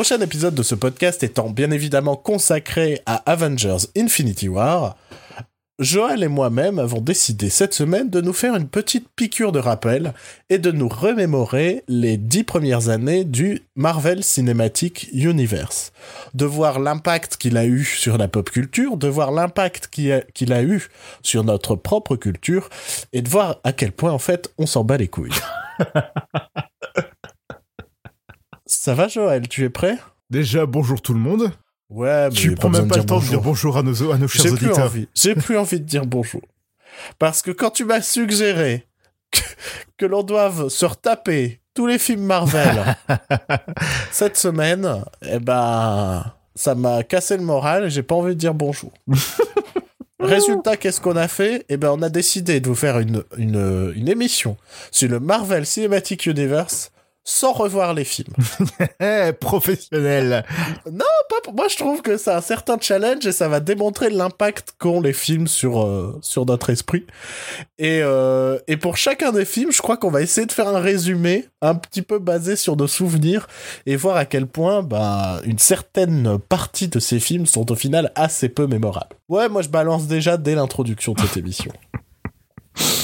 prochain épisode de ce podcast étant bien évidemment consacré à Avengers Infinity War, Joël et moi-même avons décidé cette semaine de nous faire une petite piqûre de rappel et de nous remémorer les dix premières années du Marvel Cinematic Universe. De voir l'impact qu'il a eu sur la pop culture, de voir l'impact qu'il a, eu sur notre propre culture et de voir à quel point en fait on s'en bat les couilles. Ça va Joël, tu es prêt? Déjà, bonjour tout le monde. Ouais, mais tu prends même pas le temps de dire bonjour à nos, à nos chers auditeurs. J'ai plus envie de dire bonjour. Parce que quand tu m'as suggéré que, l'on doive se retaper tous les films Marvel cette semaine, eh ben, ça m'a cassé le moral et j'ai pas envie de dire bonjour. Résultat, qu'est-ce qu'on a fait? Eh ben, on a décidé de vous faire une, une, une émission sur le Marvel Cinematic Universe sans revoir les films. Professionnel. Non, pas moi je trouve que c'est un certain challenge et ça va démontrer l'impact qu'ont les films sur euh, sur notre esprit. Et euh, et pour chacun des films, je crois qu'on va essayer de faire un résumé un petit peu basé sur nos souvenirs et voir à quel point bah une certaine partie de ces films sont au final assez peu mémorables. Ouais, moi je balance déjà dès l'introduction de cette émission.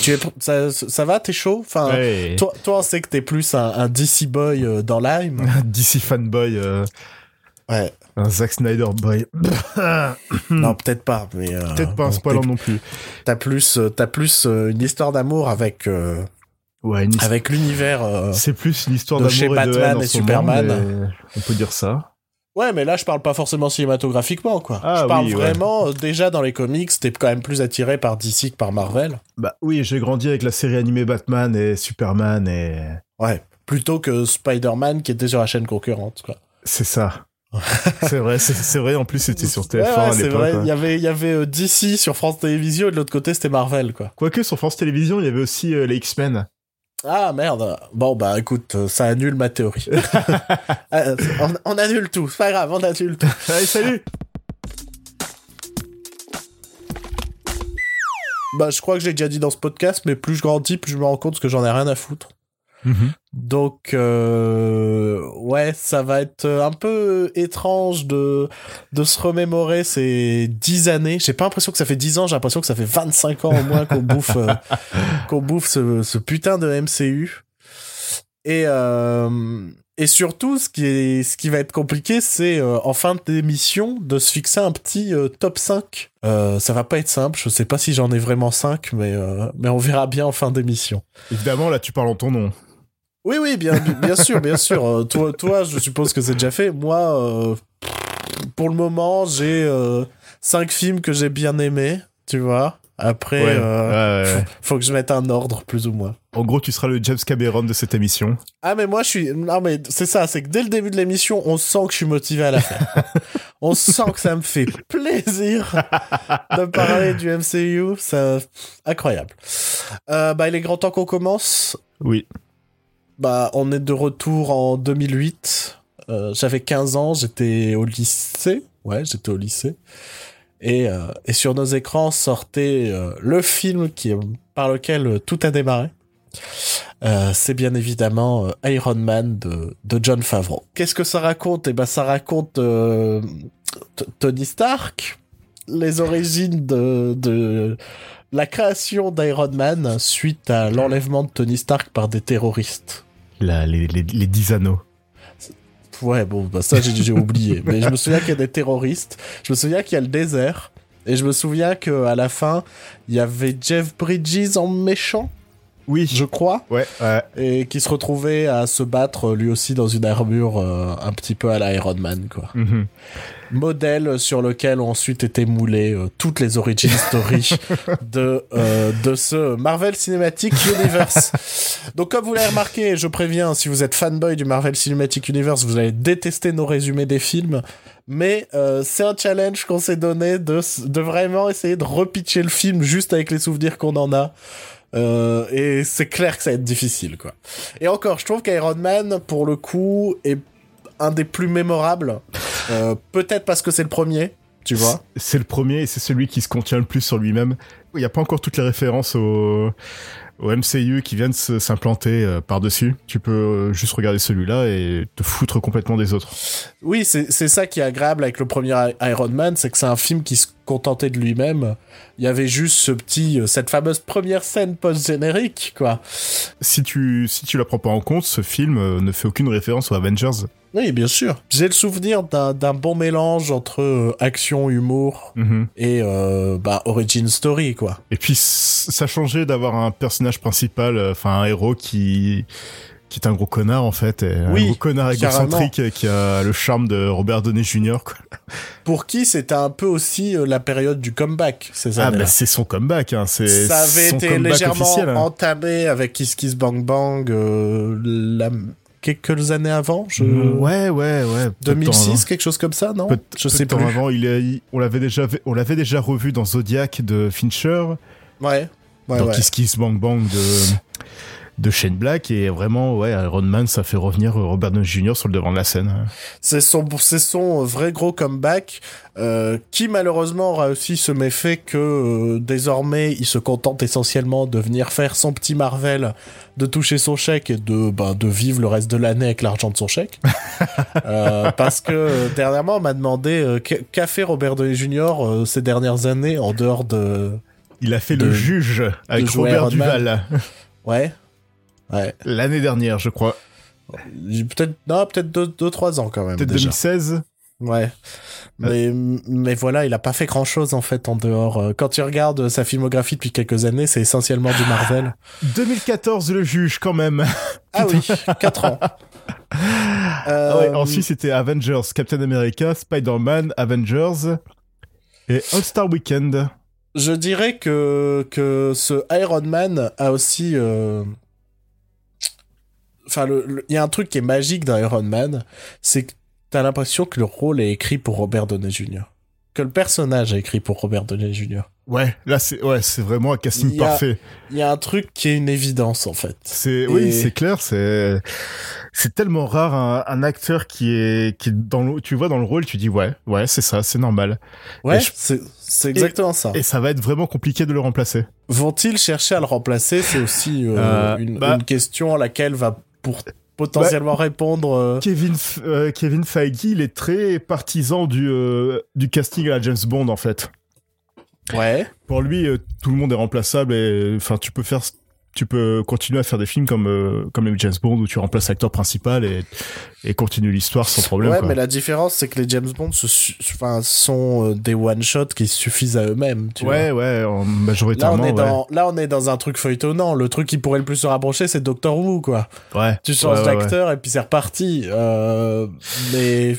Tu es, ça, ça va, t'es chaud? Enfin, toi, toi, on sait que t'es plus un, DC boy euh, dans l'âme. Un DC fanboy. Euh, ouais. Un Zack Snyder boy. non, peut-être pas. mais euh, Peut-être pas un spoiler non plus. T'as plus, as plus une histoire d'amour avec. Ouais, avec l'univers. C'est plus une histoire d'amour chez Batman et Superman. on peut dire ça. Ouais, mais là, je parle pas forcément cinématographiquement, quoi. Ah, je parle vraiment, euh, déjà dans les comics, t'es quand même plus attiré par DC que par Marvel. Bah oui, j'ai grandi avec la série animée Batman et Superman et... Ouais, plutôt que Spider-Man qui était sur la chaîne concurrente, quoi. C'est ça. c'est vrai, c'est vrai, en plus c'était sur TF1 à l'époque. C'est vrai, il y avait, il y avait euh, DC sur France Télévisions et de l'autre côté c'était Marvel, quoi. Quoique sur France Télévisions, il y avait aussi euh, les X-Men. Ah merde. Bon bah écoute, ça annule ma théorie. Euh, on, annule tout, c'est pas grave, on annule tout. Allez, salut. Bah je crois que j'ai déjà dit dans ce podcast, mais plus je grandis, plus je me rends compte que j'en ai rien à foutre. Mhm. Donc euh, ouais, ça va être un peu étrange de de se remémorer ces dix années. J'ai pas l'impression que ça fait dix ans, j'ai l'impression que ça fait 25 ans au moins qu'on bouffe euh, qu'on bouffe ce, ce, putain de MCU. Et euh, et surtout, ce qui est ce qui va être compliqué, c'est euh, en fin d'émission de se fixer un petit top 5. ça va pas être simple. Je sais pas si j'en ai vraiment 5, mais mais on verra bien en fin d'émission. Évidemment, là, tu parles en ton nom. Oui, oui, bien, bien sûr, bien sûr. Euh, toi, toi, je suppose que c'est déjà fait. Moi, euh, pour le moment, j'ai euh, cinq films que j'ai bien aimés, tu vois. Après, Faut, que je mette un ordre, plus ou moins. En gros, tu seras le James Cameron de cette émission. Ah, mais moi, je suis... Non, mais c'est ça, c'est que dès le début de l'émission, on sent que je suis motivé à la faire. on sent que ça me fait plaisir de parler du MCU. C'est incroyable. bah, il est grand temps qu'on commence. Oui. Bah, on est de retour en 2008. Euh, j'avais 15 ans, j'étais au lycée. Ouais, j'étais au lycée. Et, euh, sur nos écrans sortait euh, le film par lequel tout a démarré. c'est bien évidemment Iron Man de, John Favreau. Qu'est-ce que ça raconte? Eh ben, ça raconte Tony Stark, les origines de la création d'Iron Man suite à l'enlèvement de Tony Stark par des terroristes les, les, les 10 anneaux. Ouais, bon, bah ça j'ai oublié. Mais je me souviens qu'il y a des terroristes. Je me souviens qu'il y a le désert. Et je me souviens qu'à la fin, il y avait Jeff Bridges en méchant. Oui. Je crois. Ouais, ouais. Et qui se retrouvait à se battre lui aussi dans une armure euh, un petit peu à l'Iron Man, quoi. Mhm. Modèle sur lequel ont ensuite été moulées euh, toutes les origin stories de, euh, de ce Marvel Cinematic Universe. Donc, comme vous l'avez remarqué, je préviens, si vous êtes fanboy du Marvel Cinematic Universe, vous allez détester nos résumés des films. Mais c'est un challenge qu'on s'est donné de, de vraiment essayer de repitcher le film juste avec les souvenirs qu'on en a. Euh, et c'est clair que ça va être difficile, quoi. Et encore, je trouve qu'Iron Man, pour le coup, est un des plus mémorables. Euh, peut-être parce que c'est le premier, tu vois. C'est le premier et c'est celui qui se contient le plus sur lui-même. Il n'y a pas encore toutes les références au, au MCU qui vient de s'implanter euh, par-dessus, tu peux euh, juste regarder celui-là et te foutre complètement des autres. Oui, c'est ça qui est agréable avec le premier Iron Man, c'est que c'est un film qui se contentait de lui-même. Il y avait juste ce petit, euh, cette fameuse première scène post-générique, quoi. Si tu, si tu la prends pas en compte, ce film ne fait aucune référence aux Avengers. Oui, bien sûr. J'ai le souvenir d'un bon mélange entre action, humour mhm. et euh, bah, origin story, quoi. Et puis, ça changeait d'avoir un personnage principal, euh, enfin un héros qui qui est un gros connard en fait, un gros connard égocentrique qui a le charme de Robert Downey Jr. Quoi. Pour qui c'était un peu aussi la période du comeback ces Ah bah c'est son comeback, hein. c'est ça avait été légèrement hein. entamé avec Kiss Kiss Bang Bang, la quelques années avant. Je... Ouais, ouais, ouais. 2006, quelque chose comme ça, non? Je sais pas. avant, il, est, on l'avait déjà, on l'avait déjà revu dans Zodiac de Fincher. Ouais. ouais dans Kiss Kiss Bang Bang de de Shane Black et vraiment ouais Iron Man ça fait revenir Robert Downey Jr sur le devant de la scène. C'est son c'est son vrai gros comeback euh, qui malheureusement aura aussi ce méfait que euh, désormais il se contente essentiellement de venir faire son petit Marvel, de toucher son chèque et de ben, de vivre le reste de l'année avec l'argent de son chèque. euh, parce que dernièrement on m'a demandé qu'a fait Robert Downey Jr. ces dernières années en dehors de il a fait le juge avec Robert Duval. Ouais. Ouais. L'année dernière, je crois. Peut-être, non, peut-être 2-3 deux, trois ans quand même. Peut-être 2016. Ouais. Mais, mais voilà, il a pas fait grand chose en fait en dehors. Euh, quand tu regardes sa filmographie depuis quelques années, c'est essentiellement du Marvel. 2014, le juge quand même. Ah oui, 4 ans. Ah ouais, ensuite, c'était Avengers, Captain America, Spider-Man, Avengers et All-Star Weekend. Je dirais que, que ce Iron Man a aussi. Euh enfin, il y a un truc qui est magique dans Iron Man, c'est que t'as l'impression que le rôle est écrit pour Robert Downey Jr. Que le personnage est écrit pour Robert Downey Jr. Ouais, là c'est ouais, c'est vraiment un casting parfait. Il y a un truc qui est une évidence en fait. C'est oui, c'est clair, c'est c'est tellement rare un, un, acteur qui est qui est dans le tu vois dans le rôle, tu dis ouais, ouais, c'est ça, c'est normal. Ouais, c'est c'est exactement ça. Et ça va être vraiment compliqué de le remplacer. Vont-ils chercher à le remplacer? C'est aussi euh, euh, une, bah une question à laquelle va pour potentiellement bah, répondre. Euh. Kevin euh, Kevin Feige, il est très partisan du euh, du casting à la James Bond en fait. Ouais. Pour lui, tout le monde est remplaçable et enfin tu peux faire tu peux continuer à faire des films comme euh, comme les James Bond où tu remplaces l'acteur principal et et continue l'histoire sans problème. Ouais, mais la différence c'est que les James Bond enfin sont euh, des one shot qui suffisent à eux-mêmes. Ouais, ouais, en majoritairement. Là on est dans là on est dans un truc feuilletonnant. Le truc qui pourrait le plus se rapprocher c'est Doctor Who quoi. Ouais. Tu changes d'acteur et puis c'est reparti. Euh, mais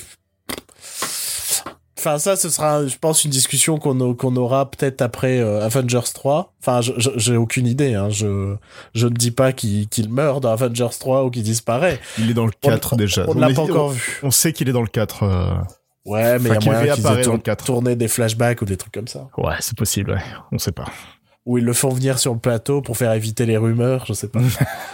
Enfin, ça, ce sera, je pense, une discussion qu'on qu'on aura peut-être après euh, Avengers 3. Enfin, j'ai aucune idée. Hein. Je je ne dis pas qu'il qu'il meurt dans Avengers 3 ou qu'il disparaît. Il est dans le 4 déjà. On, ne l'a pas encore vu. On sait qu'il est dans le 4. Euh... Ouais, mais il y a moyen qu'ils aient tourné des flashbacks ou des trucs comme ça. Ouais, c'est possible. Ouais. On sait pas. Ou ils le font venir sur le plateau pour faire éviter les rumeurs, je sais pas.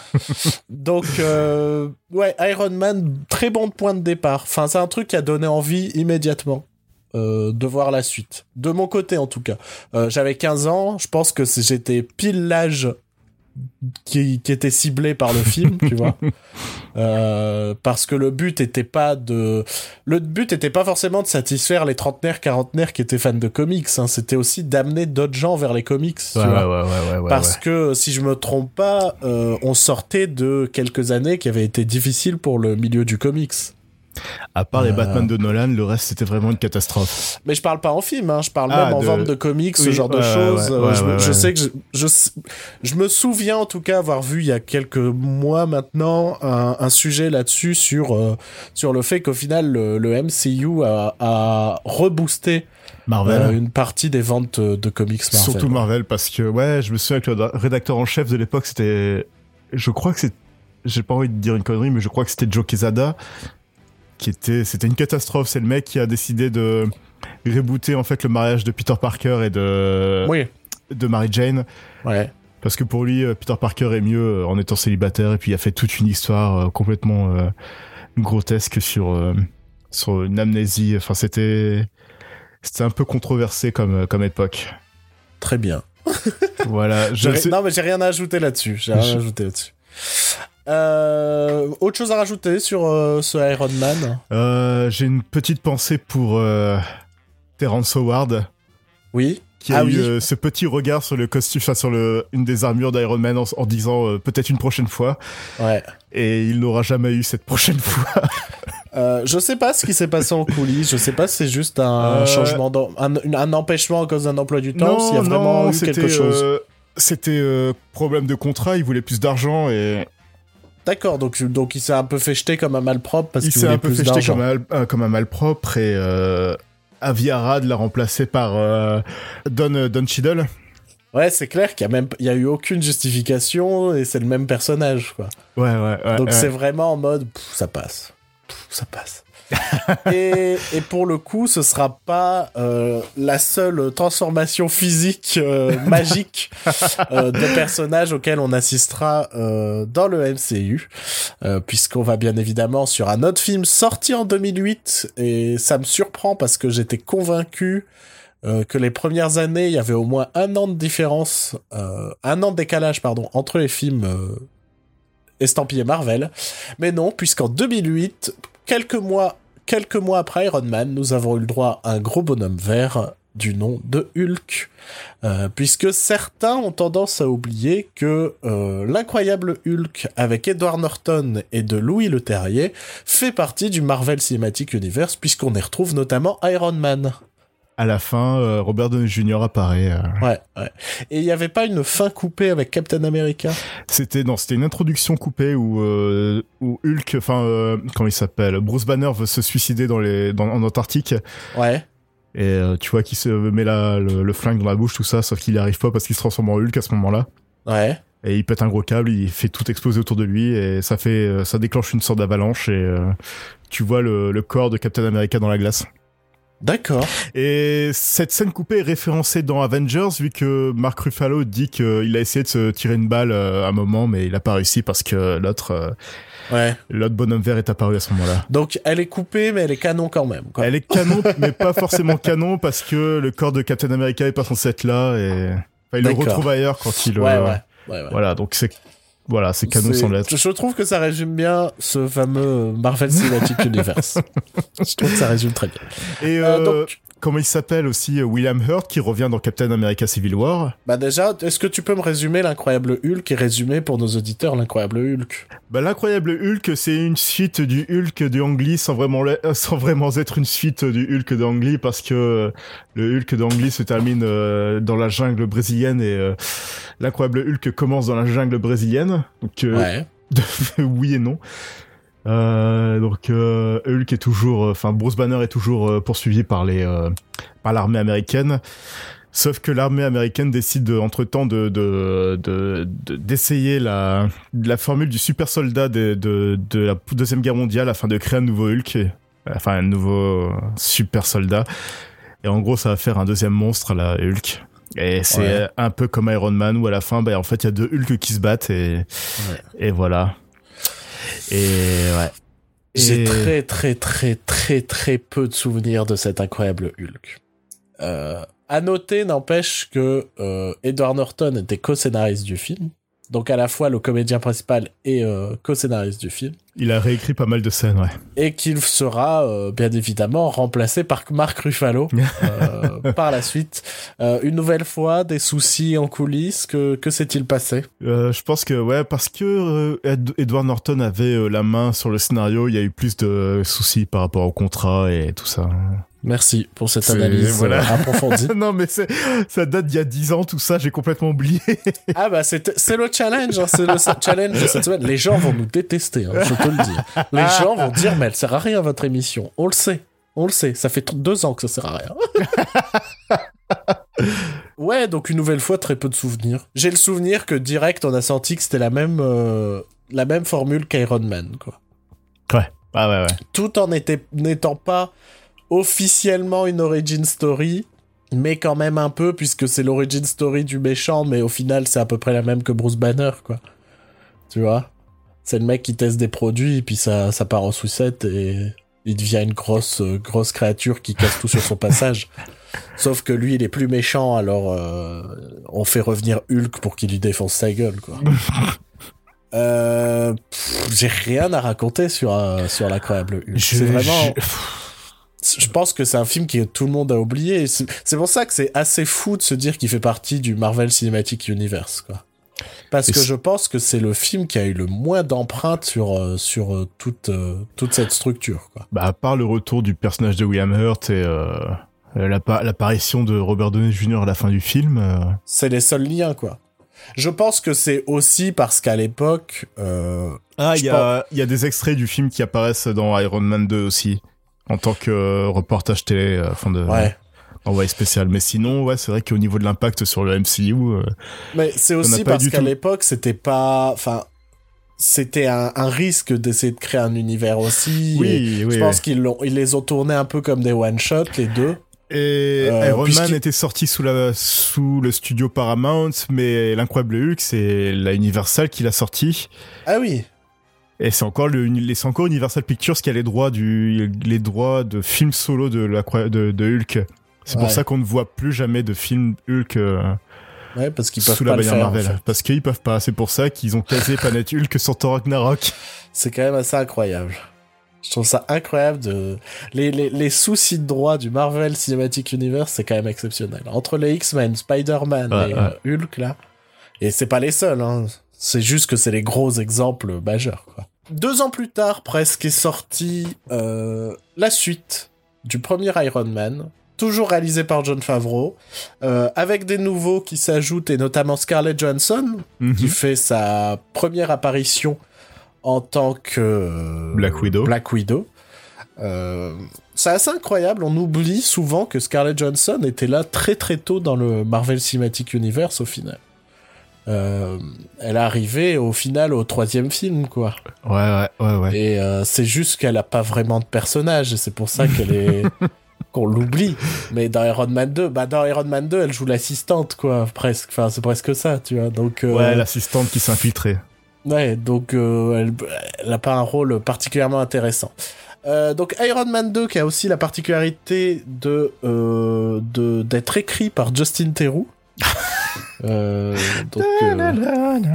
Donc, euh, ouais, Iron Man, très bon point de départ. Enfin, c'est un truc qui a donné envie immédiatement. Euh, de voir la suite. De mon côté, en tout cas. Euh, j'avais 15 ans, je pense que j'étais pile l'âge qui, qui, était ciblé par le film, tu vois. Euh, parce que le but était pas de... Le but était pas forcément de satisfaire les trentenaires, quarantenaires qui étaient fans de comics. Hein. C'était aussi d'amener d'autres gens vers les comics. Tu vois. parce que, si je me trompe pas, on sortait de quelques années qui avaient été difficiles pour le milieu du comics. À part les euh. Batman de Nolan, le reste c'était vraiment une catastrophe. Mais je parle pas en film, hein, je parle ah, même en vente de comics, ce genre de choses. je, sais que je, je, me souviens en tout cas avoir vu il y a quelques mois maintenant un, sujet là-dessus sur euh, sur le fait qu'au final le, MCU a, a reboosté Marvel. Euh, une partie des ventes de comics Marvel. Surtout Marvel parce que ouais, je me souviens que le rédacteur en chef de l'époque c'était, je crois que c'est, j'ai pas envie de dire une connerie, mais je crois que c'était Joe Quesada qui était, c'était une catastrophe. C'est le mec qui a décidé de rebooter en fait le mariage de Peter Parker et de de Mary Jane. Ouais. Parce que pour lui, euh, Peter Parker est mieux euh, en étant célibataire et puis il a fait toute une histoire euh, complètement grotesque sur sur une amnésie. Enfin, c'était c'était un peu controversé comme comme époque. Très bien. voilà. Non, mais j'ai rien à ajouter là-dessus. J'ai rien à ajouter là-dessus. Euh, autre chose à rajouter sur euh, ce Iron Man? Euh, J'ai une petite pensée pour Terrence Howard. Oui. Qui a ah eu ce petit regard sur le costume, enfin sur le, une des armures d'Iron Man en, disant peut-être une prochaine fois. Ouais. Et il n'aura jamais eu cette prochaine fois. je sais pas ce qui s'est passé en coulisses. Je sais pas si c'est juste un changement, un, un, empêchement à cause d'un emploi du temps, s'il y a vraiment eu quelque chose. C'était problème de contrat. Il voulait plus d'argent et D'accord, donc, donc il s'est un peu fait jeter comme un malpropre parce qu'il s'est un peu fait jeter comme un, euh, comme un malpropre et euh, Aviarad l'a remplacé par euh, Don, euh, Don Cheadle. Ouais, c'est clair qu'il y a même il y a eu aucune justification et c'est le même personnage quoi. Ouais ouais. ouais donc c'est vraiment en mode ça passe, ça passe. et, pour le coup, ce sera pas euh, la seule transformation physique euh, magique euh, de personnages auquel on assistera euh, dans le MCU, euh, puisqu'on va bien évidemment sur un autre film sorti en 2008 et ça me surprend parce que j'étais convaincu que les premières années, il y avait au moins un an de différence, un an de décalage, pardon, entre les films estampillés Marvel. Mais non, puisqu'en 2008, quelques mois quelques mois après Iron Man, nous avons eu le droit à un gros bonhomme vert du nom de Hulk, euh, puisque certains ont tendance à oublier que euh, l'incroyable Hulk avec Edward Norton et de Louis Le Terrier fait partie du Marvel Cinematic Universe, puisqu'on y retrouve notamment Iron Man à la fin, euh, Robert Downey Jr. apparaît. Euh. Ouais, ouais. Et il n'y avait pas une fin coupée avec Captain America? C'était non, c'était une introduction coupée où euh, où Hulk, enfin comment il s'appelle, Bruce Banner veut se suicider dans les dans, en Antarctique. Ouais. Et tu vois qu'il se met là le, flingue dans la bouche tout ça, sauf qu'il n'y arrive pas parce qu'il se transforme en Hulk à ce moment-là. Ouais. Et il pète un gros câble, il fait tout exploser autour de lui et ça fait ça déclenche une sorte d'avalanche et tu vois le, le corps de Captain America dans la glace. D'accord. Et cette scène coupée est référencée dans Avengers, vu que Mark Ruffalo dit qu'il a essayé de se tirer une balle euh, à un moment, mais il a pas réussi parce que l'autre, euh, ouais. l'autre bonhomme vert est apparu à ce moment-là. Donc elle est coupée, mais elle est canon quand même. Quoi. Elle est canon, mais pas forcément canon parce que le corps de Captain America est pas censé être là et enfin, il le retrouve ailleurs quand il. Ouais, euh, ouais. Ouais, Voilà, donc c'est voilà, c'est canon sans lettres. Je trouve que ça résume bien ce fameux Marvel Cinematic Universe. je trouve que ça résume très bien. Et euh, euh donc, comment il s'appelle aussi euh, William Hurt qui revient dans Captain America Civil War. Bah déjà, est-ce que tu peux me résumer l'incroyable Hulk et résumer pour nos auditeurs l'incroyable Hulk Bah l'incroyable Hulk, c'est une suite du Hulk de Ang sans vraiment euh, sans vraiment être une suite du Hulk de parce que euh, le Hulk de se termine dans la jungle brésilienne et l'incroyable Hulk commence dans la jungle brésilienne. Donc ouais. oui et non. Euh, donc euh, Hulk est toujours, euh, enfin Bruce Banner est toujours euh, poursuivi par les par l'armée américaine. Sauf que l'armée américaine décide entre temps de d'essayer de, la la formule du super soldat de, de, de la deuxième guerre mondiale afin de créer un nouveau Hulk, enfin un nouveau super soldat. Et en gros, ça va faire un deuxième monstre, la Hulk. Et c'est un peu comme Iron Man où à la fin, bah, en fait, il y a deux Hulk qui se battent et, et voilà. Et ouais. J'ai très très très très très peu de souvenirs de cet incroyable Hulk. Euh, à noter, n'empêche que euh, Edward Norton était co-scénariste du film donc à la fois le comédien principal et euh, co-scénariste du film. Il a réécrit pas mal de scènes, ouais. Et qu'il sera euh, bien évidemment remplacé par Mark Ruffalo euh, par la suite. une nouvelle fois, des soucis en coulisses, que, que s'est-il passé? Je pense que ouais, parce que Edward Norton avait la main sur le scénario, il y a eu plus de soucis par rapport au contrat et tout ça. Merci pour cette analyse voilà. Euh, approfondie. non, mais ça date d'il y a 10 ans, tout ça, j'ai complètement oublié. ah bah c'est le challenge, hein, c'est le challenge de cette semaine. Les gens vont nous détester, hein, je peux le dire. Les gens vont dire, mais elle sert à rien votre émission. On le sait, on le sait. Ça fait deux ans que ça sert à rien. ouais, donc une nouvelle fois, très peu de souvenirs. J'ai le souvenir que direct, on a senti que c'était la même, euh, la même formule qu'Iron Man, quoi. Ouais. Ah ouais, ouais. Tout en n'étant pas officiellement une origin story, mais quand même un peu, puisque c'est l'origin story du méchant, mais au final, c'est à peu près la même que Bruce Banner, quoi. Tu vois? C'est le mec qui teste des produits, et puis ça, ça part en sucette, et il devient une grosse, grosse créature qui casse tout sur son passage. Sauf que lui, il est plus méchant, alors euh, on fait revenir Hulk pour qu'il lui défonce sa gueule, quoi. euh, J'ai rien à raconter sur, euh, sur l'incroyable Hulk. C'est vraiment... Je pense que c'est un film que tout le monde a oublié. C'est pour ça que c'est assez fou de se dire qu'il fait partie du Marvel Cinematic Universe, quoi. Parce que je pense que c'est le film qui a eu le moins d'empreintes sur, euh, sur euh, toute, euh, toute cette structure. Quoi. Bah, à part le retour du personnage de William Hurt et l'apparition de Robert Downey Jr. à la fin du film. C'est les seuls liens, quoi. Je pense que c'est aussi parce qu'à l'époque... ah, il y, a, y a des extraits du film qui apparaissent dans Iron Man 2 aussi, en tant que reportage télé, enfin de... Ouais envoyé spécial. Mais sinon, ouais, c'est vrai qu'au niveau de l'impact sur le MCU. Euh, mais c'est aussi parce qu'à l'époque, c'était pas. Enfin, c'était un, risque d'essayer de créer un univers aussi. Oui, oui. Je pense qu'ils ils les ont tournés un peu comme des one-shots, les deux. Et euh, Iron Man était sorti sous, la, sous le studio Paramount, mais l'incroyable Hulk, c'est la Universal qui l'a sorti. Ah oui. Et c'est encore le, c'est encore Universal Pictures qui a les droits du, les droits de film solo de, la, de, de Hulk. C'est pour ça qu'on ne voit plus jamais de film Hulk euh, ouais, parce qu'ils peuvent sous pas la bannière Marvel. Parce qu'ils peuvent pas. C'est pour ça qu'ils ont casé Planet Hulk sur Thor Ragnarok. C'est quand même assez incroyable. Je trouve ça incroyable de les, les, les soucis de droit du Marvel Cinematic Universe, c'est quand même exceptionnel. Entre les X-Men, Spider-Man et euh, Hulk là, et c'est pas les seuls. Hein. C'est juste que c'est les gros exemples majeurs. Quoi. Deux ans plus tard, presque est sorti euh, la suite du premier Iron Man, toujours réalisé par John Favreau, euh, avec des nouveaux qui s'ajoutent, et notamment Scarlett Johansson, mhm. qui fait sa première apparition en tant que euh, Black Widow. Black Widow. Euh, c'est assez incroyable, on oublie souvent que Scarlett Johansson était là très très tôt dans le Marvel Cinematic Universe au final. Elle est arrivée au final au troisième film, quoi. Ouais, ouais, ouais, ouais. Et c'est juste qu'elle a pas vraiment de personnage, et c'est pour ça qu'elle est qu'on l'oublie. Mais dans Iron Man 2, bah dans Iron Man 2, elle joue l'assistante, quoi, presque. Enfin, c'est presque ça, tu vois. Donc, euh, Ouais, l'assistante qui s'infiltrait. Ouais, donc euh, elle, elle a pas un rôle particulièrement intéressant. Euh, donc Iron Man 2 qui a aussi la particularité de de d'être écrit par Justin Theroux. donc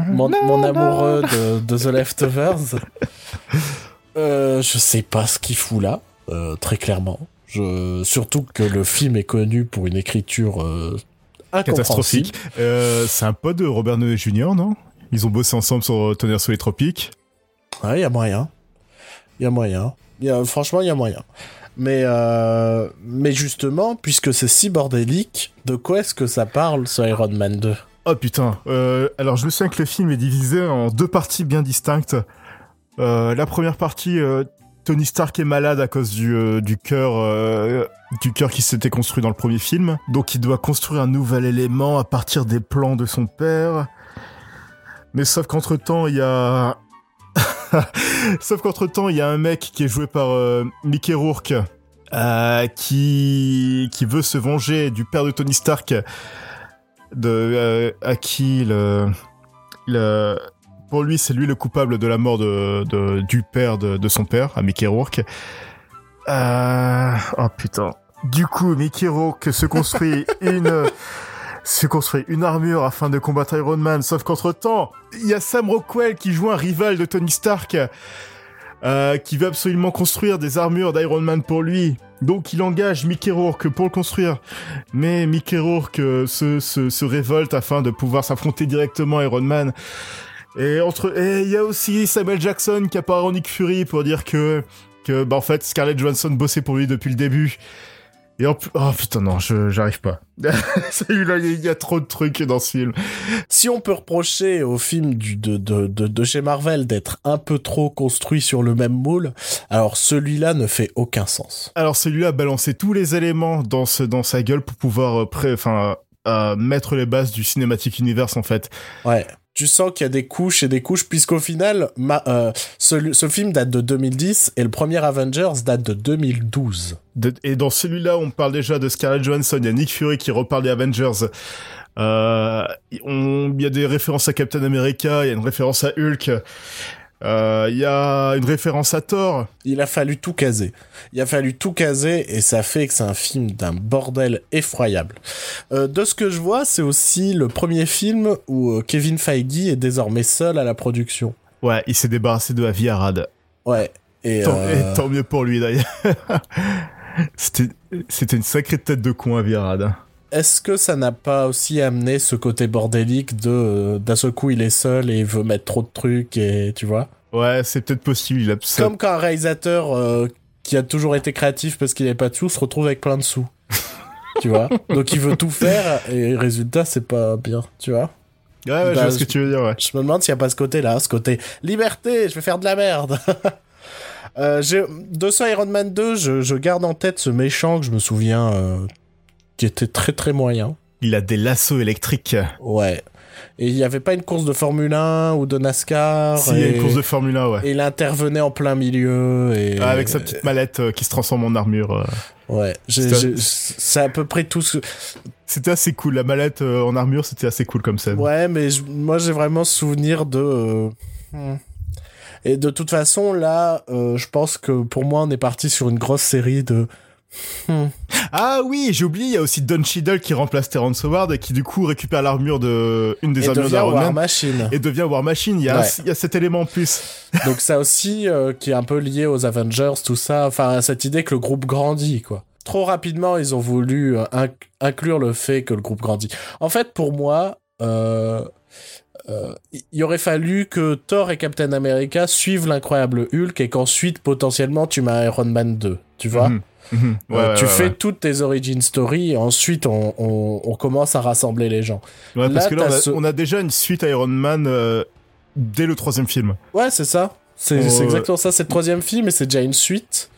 mon, mon, amoureux de, de The Leftovers. je sais pas ce qu'il fout là, très clairement. Je... Surtout que le film est connu pour une écriture euh, catastrophique. Euh, c'est un pote de Robert Downey Jr., non? Ils ont bossé ensemble sur Tonnerre sur les tropiques. Ouais, il y a moyen. Il y a moyen. Y a... Franchement, il y a moyen. Mais, euh... mais justement, puisque c'est si bordélique, de quoi est-ce que ça parle, ce Iron Man 2 Oh putain. Euh, alors, je me souviens que le film est divisé en deux parties bien distinctes. Euh, la première partie, Tony Stark est malade à cause du, du cœur du cœur qui s'était construit dans le premier film. Donc il doit construire un nouvel élément à partir des plans de son père. Mais sauf qu'entre temps, il y a sauf qu'entre temps, il y a un mec qui est joué par euh, Mickey Rourke qui qui veut se venger du père de Tony Stark de à qui le le pour lui, c'est lui le coupable de la mort de, du père de, son père, à Mickey Rourke. Euh... Oh putain. Du coup, Mickey Rourke se construit une se construit une armure afin de combattre Iron Man, sauf qu'entre temps, il y a Sam Rockwell qui joue un rival de Tony Stark, euh, qui veut absolument construire des armures d'Iron Man pour lui. Donc il engage Mickey Rourke pour le construire. Mais Mickey Rourke euh, se, se, se révolte afin de pouvoir s'affronter directement Iron Man. Et entre et il y a aussi Samuel Jackson qui apparaît en Nick Fury pour dire que que bah en fait Scarlett Johansson bossait pour lui depuis le début. Et en plus, oh putain non, je j'arrive pas. Celui-là, il y, a trop de trucs dans ce film. Si on peut reprocher au film du, de, de, de, de chez Marvel d'être un peu trop construit sur le même moule, alors celui-là ne fait aucun sens. Alors celui-là a balancé tous les éléments dans ce, dans sa gueule pour pouvoir euh, pré, enfin euh, mettre les bases du cinématique univers en fait. Ouais tu sens qu'il y a des couches et des couches, puisqu'au final, euh, ce, film date de 2010 et le premier Avengers date de 2012. et dans celui-là, on parle déjà de Scarlett Johansson, il y a Nick Fury qui reparle des Avengers. Euh, il y a des références à Captain America, il y a une référence à Hulk. Euh, Il y a une référence à Thor. Il a fallu tout caser. Il a fallu tout caser et ça fait que c'est un film d'un bordel effroyable. Euh, de ce que je vois, c'est aussi le premier film où euh, Kevin Feige est désormais seul à la production. Ouais, il s'est débarrassé de Avi Arad. Ouais. Et, Tant, euh, et tant mieux pour lui d'ailleurs. C'était c'était une sacrée tête de con Avi Arad. Est-ce que ça n'a pas aussi amené ce côté bordélique de euh, d'un seul coup il est seul et il veut mettre trop de trucs et tu vois? Ouais, c'est peut-être possible. Il a ça- Comme quand un réalisateur euh, qui a toujours été créatif parce qu'il n'avait pas de sous se retrouve avec plein de sous. tu vois? Donc il veut tout faire et résultat c'est pas bien, tu vois? Ouais, ouais, je Bah, vois ce que tu veux dire, ouais. Je me demande s'il n'y a pas ce côté-là, ce côté liberté, je vais faire de la merde. euh, de ce Iron Man 2, je, je garde en tête ce méchant que je me souviens euh, qui était très très moyen. Il a des lassos électriques. Ouais. Et il n'y avait pas une course de Formule 1 ou de NASCAR. S'il y a une course de Formule 1, ouais. Et il intervenait en plein milieu. Et... Ah, avec sa petite mallette euh, qui se transforme en armure. euh. Ouais, c'est à peu près tout ce... C'était assez cool. La mallette euh, en armure, c'était assez cool comme scène. Ouais, mais je- moi j'ai vraiment souvenir de... hmm. Et de toute façon, là, je pense que pour moi, on est parti sur une grosse série de... hmm. Ah oui, j'ai oublié, il y a aussi Don Cheadle qui remplace Terrence Howard et qui du coup récupère l'armure de une des Et armures d'Iron War Man Machine. et devient War Machine. Il y a, Ouais. il y a cet élément en plus. Donc ça aussi, euh, qui est un peu lié aux Avengers, tout ça, enfin, cette idée que le groupe grandit, quoi. Trop rapidement, ils ont voulu euh, inc- inclure le fait que le groupe grandit. En fait, pour moi, euh, il aurait fallu que Thor et Captain America suivent l'incroyable Hulk et qu'ensuite, potentiellement, tu mets Iron Man 2, tu vois? Mhm. Euh, Ouais, ouais, tu ouais, fais toutes tes origin story et ensuite on, on- on commence à rassembler les gens. Ouais, parce Là, que là, on a, ce- on a déjà une suite à Iron Man euh, dès le troisième film. Ouais, c'est ça. C'est Oh, c'est exactement ça. C'est le troisième film et c'est déjà une suite.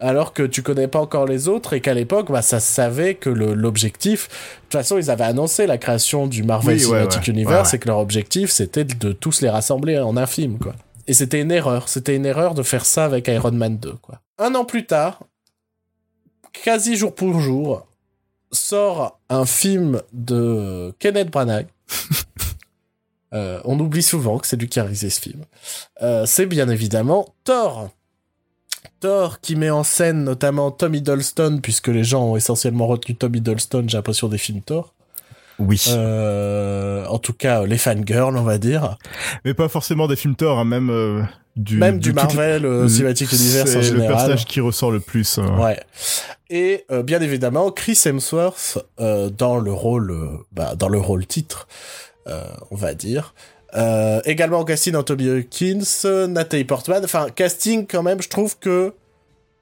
Alors que tu connais pas encore les autres et qu'à l'époque, bah, ça savait que l'objectif. De toute façon, ils avaient annoncé la création du Marvel Oui, Cinematic. Universe et que leur objectif c'était de tous les rassembler en un film, quoi. Et c'était une erreur. C'était une erreur de faire ça avec Iron Man 2, quoi. Un an plus tard, quasi jour pour jour, sort un film de Kenneth Branagh. Euh, on oublie souvent que c'est lui qui a réalisé ce film. Euh, c'est bien évidemment Thor. Thor qui met en scène notamment Tom Hiddleston, puisque les gens ont essentiellement retenu Tom Hiddleston, j'ai l'impression, des films Thor. Oui. Euh, en tout cas, les fangirls, on va dire. Mais pas forcément des films Thor, hein, même euh, du Même du Marvel euh, Cinematic Universe en C'est le personnage qui ressort le plus. euh. Ouais. Et euh, bien évidemment, Chris Hemsworth euh, dans le rôle, bah, dans le rôle titre, euh, on va dire. Euh, également casting Anthony Hopkins, Natalie Portman. Enfin, casting quand même, je trouve que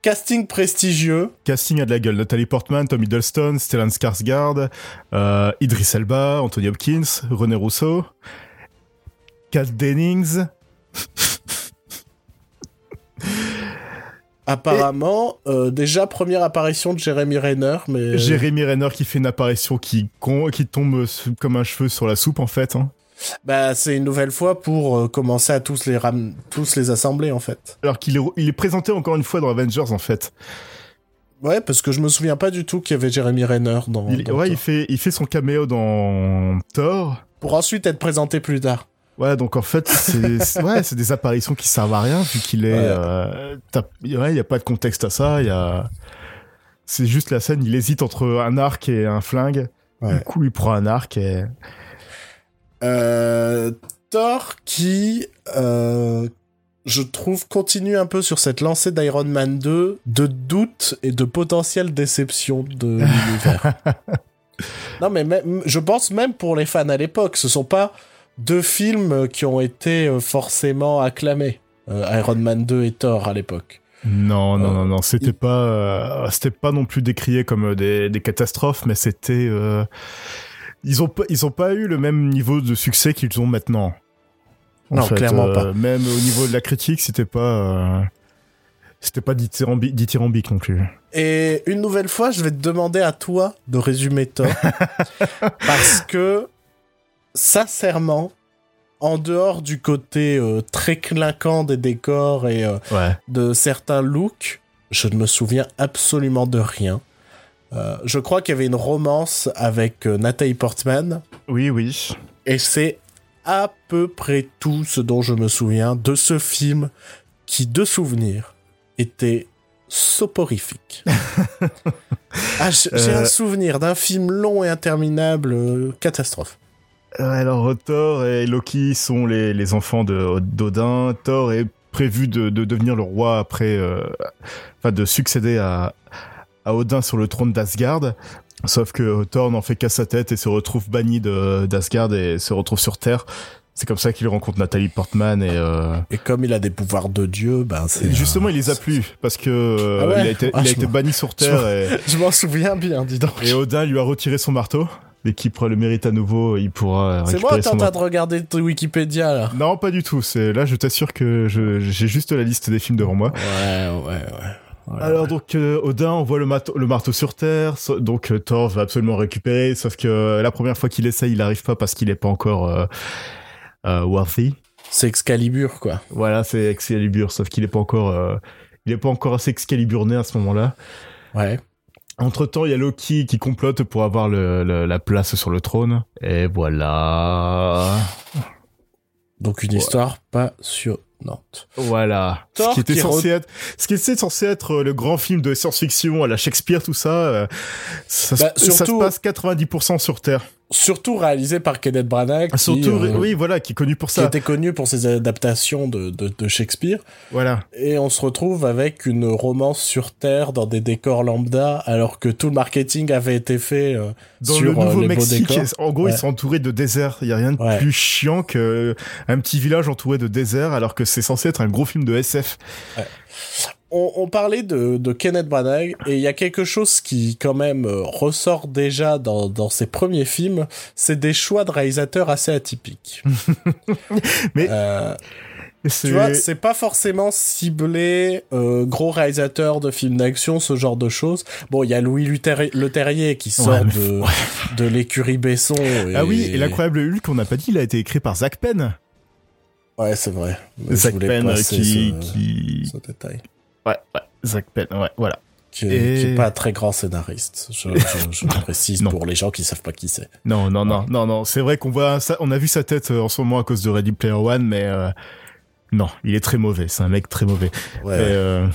casting prestigieux. Casting a de la gueule. Natalie Portman, Tom Hiddleston, Stellan Skarsgård, euh, Idris Elba, Anthony Hopkins, René Rousseau, Kat Dennings. Apparemment, euh, déjà première apparition de Jeremy Renner, mais Jérémy Renner qui fait une apparition qui, tombe comme un cheveu sur la soupe en fait. hein. Bah c'est une nouvelle fois pour euh, commencer à tous les ram tous les assembler en fait. Alors qu'il est, il est présenté encore une fois dans Avengers en fait. Ouais, parce que je me souviens pas du tout qu'il y avait Jeremy Renner dans. Il, dans ouais, Thor. il fait, il fait son caméo dans Thor. Pour ensuite être présenté plus tard. Ouais, donc en fait, c'est ouais, c'est des apparitions qui servent à rien vu qu'il est. Ouais. euh, t'as- ouais, il y a pas de contexte à ça. Il y a. C'est juste la scène. Il hésite entre un arc et un flingue. Ouais. Du coup, il prend un arc et. Euh, Thor qui, euh, je trouve, continue un peu sur cette lancée d'Iron Man 2 de doute et de potentielle déception de l'univers. non, mais même, je pense même pour les fans à l'époque, ce sont pas deux films qui ont été euh, forcément acclamés. euh, Iron Man 2 et Thor à l'époque. Non, non, Euh, non, non. C'était il- pas, euh, c'était pas non plus décrié comme des, des catastrophes, mais c'était. Ils ont pas, ils ont pas eu le même niveau de succès qu'ils ont maintenant. En Non, fait, clairement euh, pas. Même au niveau de la critique, c'était pas. euh, C'était pas dithyrambi- dithyrambique non plus. Et une nouvelle fois, je vais te demander à toi de résumer Thor. parce que, sincèrement, en dehors du côté euh, très clinquant des décors et euh, Ouais. de certains looks, je ne me souviens absolument de rien. Euh, je crois qu'il y avait une romance avec euh, Nathalie Portman, Oui, oui. et c'est à peu près tout ce dont je me souviens de ce film qui, de souvenir, était soporifique. ah, j'ai un euh. souvenir d'un film long et interminable, euh, catastrophe. Alors Thor et Loki sont les, enfants d'Odin. Thor est prévu de, devenir le roi après, enfin de succéder à, à Odin sur le trône d'Asgard. Sauf que Thor n'en fait qu'à sa tête et se retrouve banni d'Asgard et se retrouve sur Terre. C'est comme ça qu'il rencontre Nathalie Portman et euh... et comme il a des pouvoirs de dieu, ben c'est justement il les a plus parce que euh, ah il a été, ah, il a été banni sur Terre. Je m'en souviens bien, dis donc. Et Odin lui a retiré son marteau. Mais qui prend le mérite à nouveau, il pourra. C'est moi, t'es en train de regarder Wikipédia là. Non, pas du tout. C'est là, je t'assure que j'ai juste la liste des films devant moi. Ouais, ouais, ouais. Alors donc euh, Odin envoie le, le marteau sur Terre, donc euh, Thor va absolument récupérer, sauf que euh, la première fois qu'il essaye, il n'arrive pas parce qu'il est pas encore worthy. C'est Excalibur quoi. Voilà, c'est Excalibur, sauf qu'il est pas encore, il est pas encore assez Excaliburné à ce moment-là. Ouais. Entre temps, il y a Loki qui complote pour avoir la place sur le trône. Et voilà. Donc une histoire pas sur Nantes. Voilà. ce qui était censé être, ce qui était censé être euh, le grand film de science-fiction à la Shakespeare, tout ça, euh, ça, bah, ça se passe 90% sur Terre surtout réalisé par Kenneth Branagh. Surtout, euh, oui, voilà, qui est connu pour ça. Qui était connu pour ses adaptations de, de, Shakespeare. Voilà. Et on se retrouve avec une romance sur Terre dans des décors lambda, alors que tout le marketing avait été fait euh, dans sur le euh, Nouveau-Mexique. En gros, ils sont entourés de désert. Il y a rien de plus chiant que un petit village entouré de désert, alors que c'est censé être un gros film de SF on, parlait de, Kenneth Branagh et il y a quelque chose qui quand même euh, ressort déjà dans, ses premiers films, c'est des choix de réalisateurs assez atypiques. Mais euh, tu vois, c'est pas forcément ciblé euh, gros réalisateur de films d'action, ce genre de choses. Bon, il y a Louis Le Terrier qui sort de, de l'écurie Besson. Ah oui, et l'incroyable Hulk, on n'a pas dit, il a été écrit par Zach Penn. Ouais, c'est vrai. Zach Penn qui, qui... Ce détail. Ouais, ouais, Zach Penn, ouais, voilà. Qui est, pas un très grand scénariste. Je, je, précise pour les gens qui savent pas qui c'est. Non, non, non, non, non. C'est vrai qu'on voit ça, on a vu sa tête euh, en ce moment à cause de Ready Player One, mais euh, non, il est très mauvais. C'est un mec très mauvais. Ouais. Euh,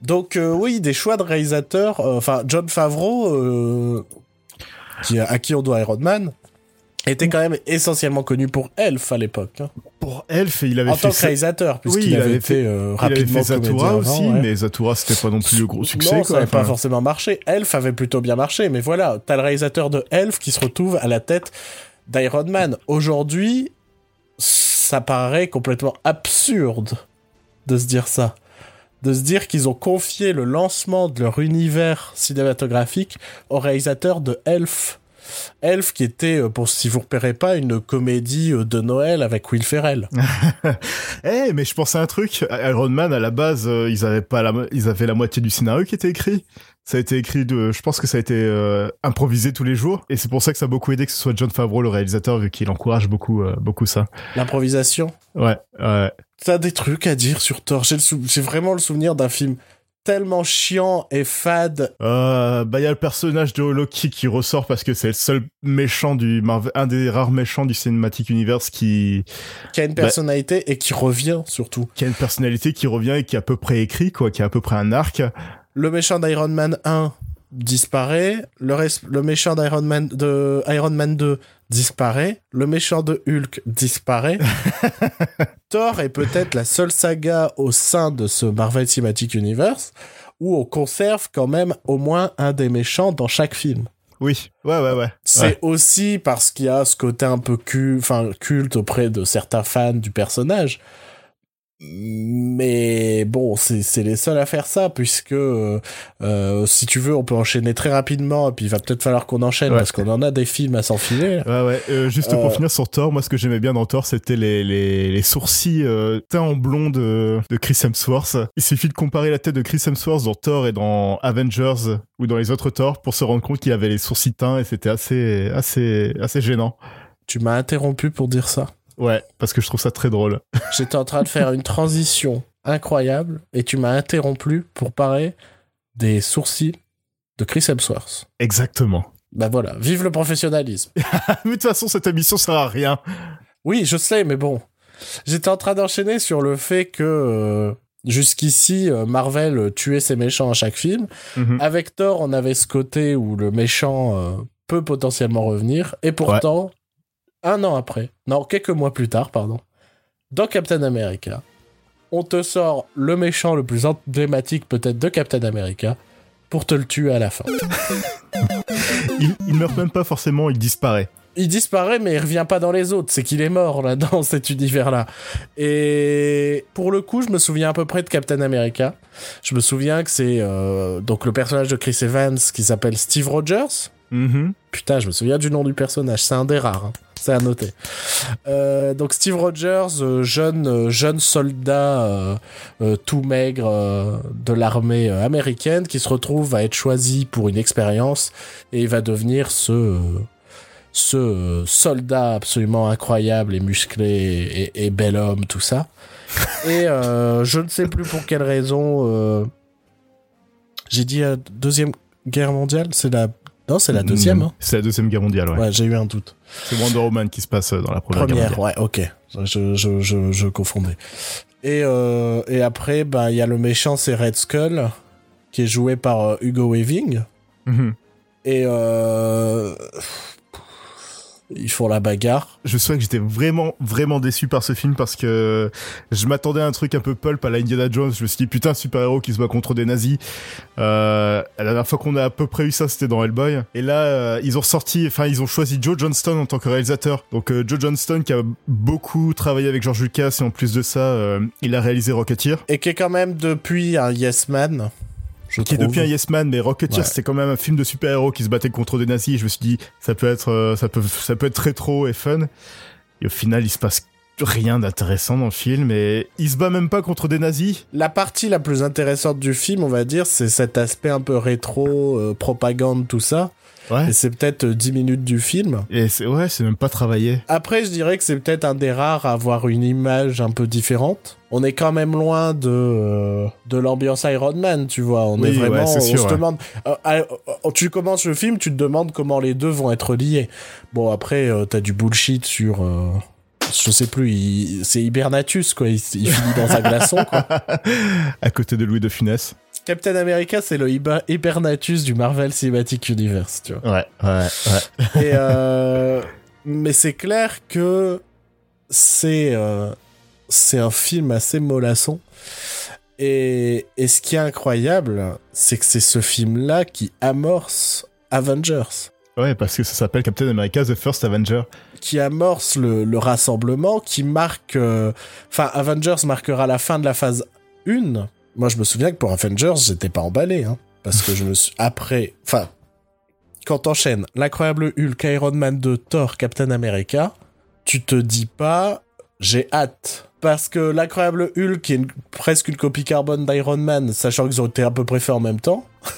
Donc oui, des choix de réalisateurs. Enfin, John Favreau, qui à qui on doit Iron Man, était quand même essentiellement connu pour Elf à l'époque. Hein. Pour Elf, il avait en tant que réalisateur, puisqu'il avait, fait, euh, rapidement il avait fait Zatura aussi, mais Zatura c'était pas non plus le gros succès. Non, ça n'avait pas forcément marché. Elf avait plutôt bien marché, mais voilà, t'as le réalisateur de Elf qui se retrouve à la tête d'Iron Man. Aujourd'hui, ça paraît complètement absurde de se dire ça. De se dire qu'ils ont confié le lancement de leur univers cinématographique au réalisateur de Elf Elf qui était, euh, pour si vous repérez pas, une comédie euh, de Noël avec Will Ferrell. Eh, mais je pense à un truc. Iron Man, à la base, euh, ils avaient pas la, ils avaient la moitié du scénario qui était écrit. Ça a été écrit de, je pense que ça a été improvisé tous les jours, et c'est pour ça que ça a beaucoup aidé que ce soit John Favreau le réalisateur, vu qu'il encourage beaucoup, beaucoup ça. L'improvisation? Ouais, ouais. T'as des trucs à dire sur Thor. J'ai vraiment le souvenir d'un film tellement chiant et fade. Euh, bah il y a le personnage de Loki qui ressort parce que c'est le seul méchant du Marvel, un des rares méchants du Cinematic Universe qui qui a une bah, personnalité et qui revient surtout. Qui a une personnalité qui revient et qui est à peu près écrit quoi, qui a à peu près un arc. Le méchant d'Iron Man 1 disparaît, le, le méchant d'Iron Man de Iron Man 2 disparaît, le méchant de Hulk disparaît. Thor est peut-être la seule saga au sein de ce Marvel Cinematic Universe où on conserve quand même au moins un des méchants dans chaque film. Oui, ouais, ouais, ouais. C'est aussi parce qu'il y a ce côté un peu culte auprès de certains fans du personnage. Mais bon, c'est les seuls à faire ça, puisque euh, euh, si tu veux, on peut enchaîner très rapidement, et puis il va peut-être falloir qu'on enchaîne, parce qu'on en a des films à s'enfiler. Ouais, ouais. Euh, juste pour finir sur Thor, moi ce que j'aimais bien dans Thor, c'était les, les, les, sourcils teints en blond de, de Chris Hemsworth. Il suffit de comparer la tête de Chris Hemsworth dans Thor et dans Avengers ou dans les autres Thor pour se rendre compte qu'il avait les sourcils teints, et c'était assez, assez, assez gênant. Tu m'as interrompu pour dire ça. Ouais, parce que je trouve ça très drôle. J'étais en train de faire une transition incroyable et tu m'as interrompu pour parler des sourcils de Chris Hemsworth. Exactement. Bah voilà, vive le professionnalisme. Mais de toute façon, cette émission sert à rien. Oui, je sais, mais bon. J'étais en train d'enchaîner sur le fait que euh, jusqu'ici, euh, Marvel tuait ses méchants à chaque film. Mhm. Avec Thor, on avait ce côté où le méchant euh, peut potentiellement revenir. Et pourtant, un an après, non, quelques mois plus tard, pardon, dans Captain America, on te sort le méchant le plus emblématique peut-être de Captain America pour te le tuer à la fin. Il, il meurt même pas forcément, il disparaît. il disparaît, mais il revient pas dans les autres. C'est qu'il est mort là dans cet univers-là. Et pour le coup, je me souviens à peu près de Captain America. Je me souviens que c'est euh, donc le personnage de Chris Evans qui s'appelle Steve Rogers. Mhm. Putain, je me souviens du nom du personnage. C'est un des rares. hein. C'est à noter. Euh, donc Steve Rogers, euh, jeune euh, jeune soldat tout maigre de l'armée américaine, qui se retrouve à être choisi pour une expérience et il va devenir ce ce soldat absolument incroyable et musclé et, et bel homme, tout ça. Et je ne sais plus pour quelle raison. J'ai dit deuxième guerre mondiale. C'est la non, c'est la deuxième. Mhm. hein. C'est la deuxième guerre mondiale, ouais. Ouais, j'ai eu un doute. C'est Wonder Woman qui se passe euh, dans la première, guerre Première, mondiale. ouais, ok. Je, je, je, je confondais. Et, euh, et après, bah, il y a le méchant, c'est Red Skull, qui est joué par euh, Hugo Weaving. Mhm. Et euh, ils font la bagarre. Je sais que j'étais vraiment, vraiment déçu par ce film parce que je m'attendais à un truc un peu pulp à la Indiana Jones. Je me suis dit, putain, super-héros qui se bat contre des nazis. Euh, la dernière fois qu'on a à peu près eu ça, c'était dans Hellboy. Et là, euh, ils ont sorti, enfin, ils ont choisi Joe Johnston en tant que réalisateur. Donc, euh, Joe Johnston qui a beaucoup travaillé avec George Lucas et en plus de ça, euh, il a réalisé Rocketeer. Et qui est quand même depuis un Yes Man. Je Qui est depuis un Yes Man, mais Rocketeer Ouais. c'était quand même un film de super-héros qui se battait contre des nazis. Et je me suis dit, ça peut être, euh, ça peut, ça peut être rétro et fun. Et au final, il se passe rien d'intéressant dans le film et il se bat même pas contre des nazis. La partie la plus intéressante du film, on va dire, c'est cet aspect un peu rétro, euh, propagande, tout ça. Ouais. Et c'est peut-être euh, 10 minutes du film. Et c'est, ouais, c'est même pas travaillé. Après, je dirais que c'est peut-être un des rares à avoir une image un peu différente. On est quand même loin de euh, de l'ambiance Iron Man, tu vois. On Oui, est vraiment, ouais, c'est on se demande. euh, euh, euh, tu commences le film, tu te demandes comment les deux vont être liés. Bon, après, euh, t'as du bullshit sur. euh, je sais plus, il- c'est Hibernatus, quoi. Il, il finit dans un glaçon, quoi. À côté de Louis de Funès. Captain America, c'est le Hiber- Hibernatus du Marvel Cinematic Universe, tu vois. Ouais, ouais, ouais. Et euh, mais c'est clair que c'est euh, c'est un film assez mollasson. Et, et ce qui est incroyable, c'est que c'est ce film-là qui amorce Avengers, Ouais, parce que ça s'appelle Captain America The First Avenger. qui amorce le, le rassemblement, qui marque... euh, Enfin, Avengers marquera la fin de la phase 1. Moi, je me souviens que pour Avengers, j'étais pas emballé. Hein, parce que je me suis... Après... Enfin, quand t'enchaînes l'incroyable Hulk, Iron Man 2, Thor, Captain America, tu te dis pas j'ai hâte. Parce que l'incroyable Hulk est une- presque une copie carbone d'Iron Man, sachant qu'ils ont été à peu près faits en même temps.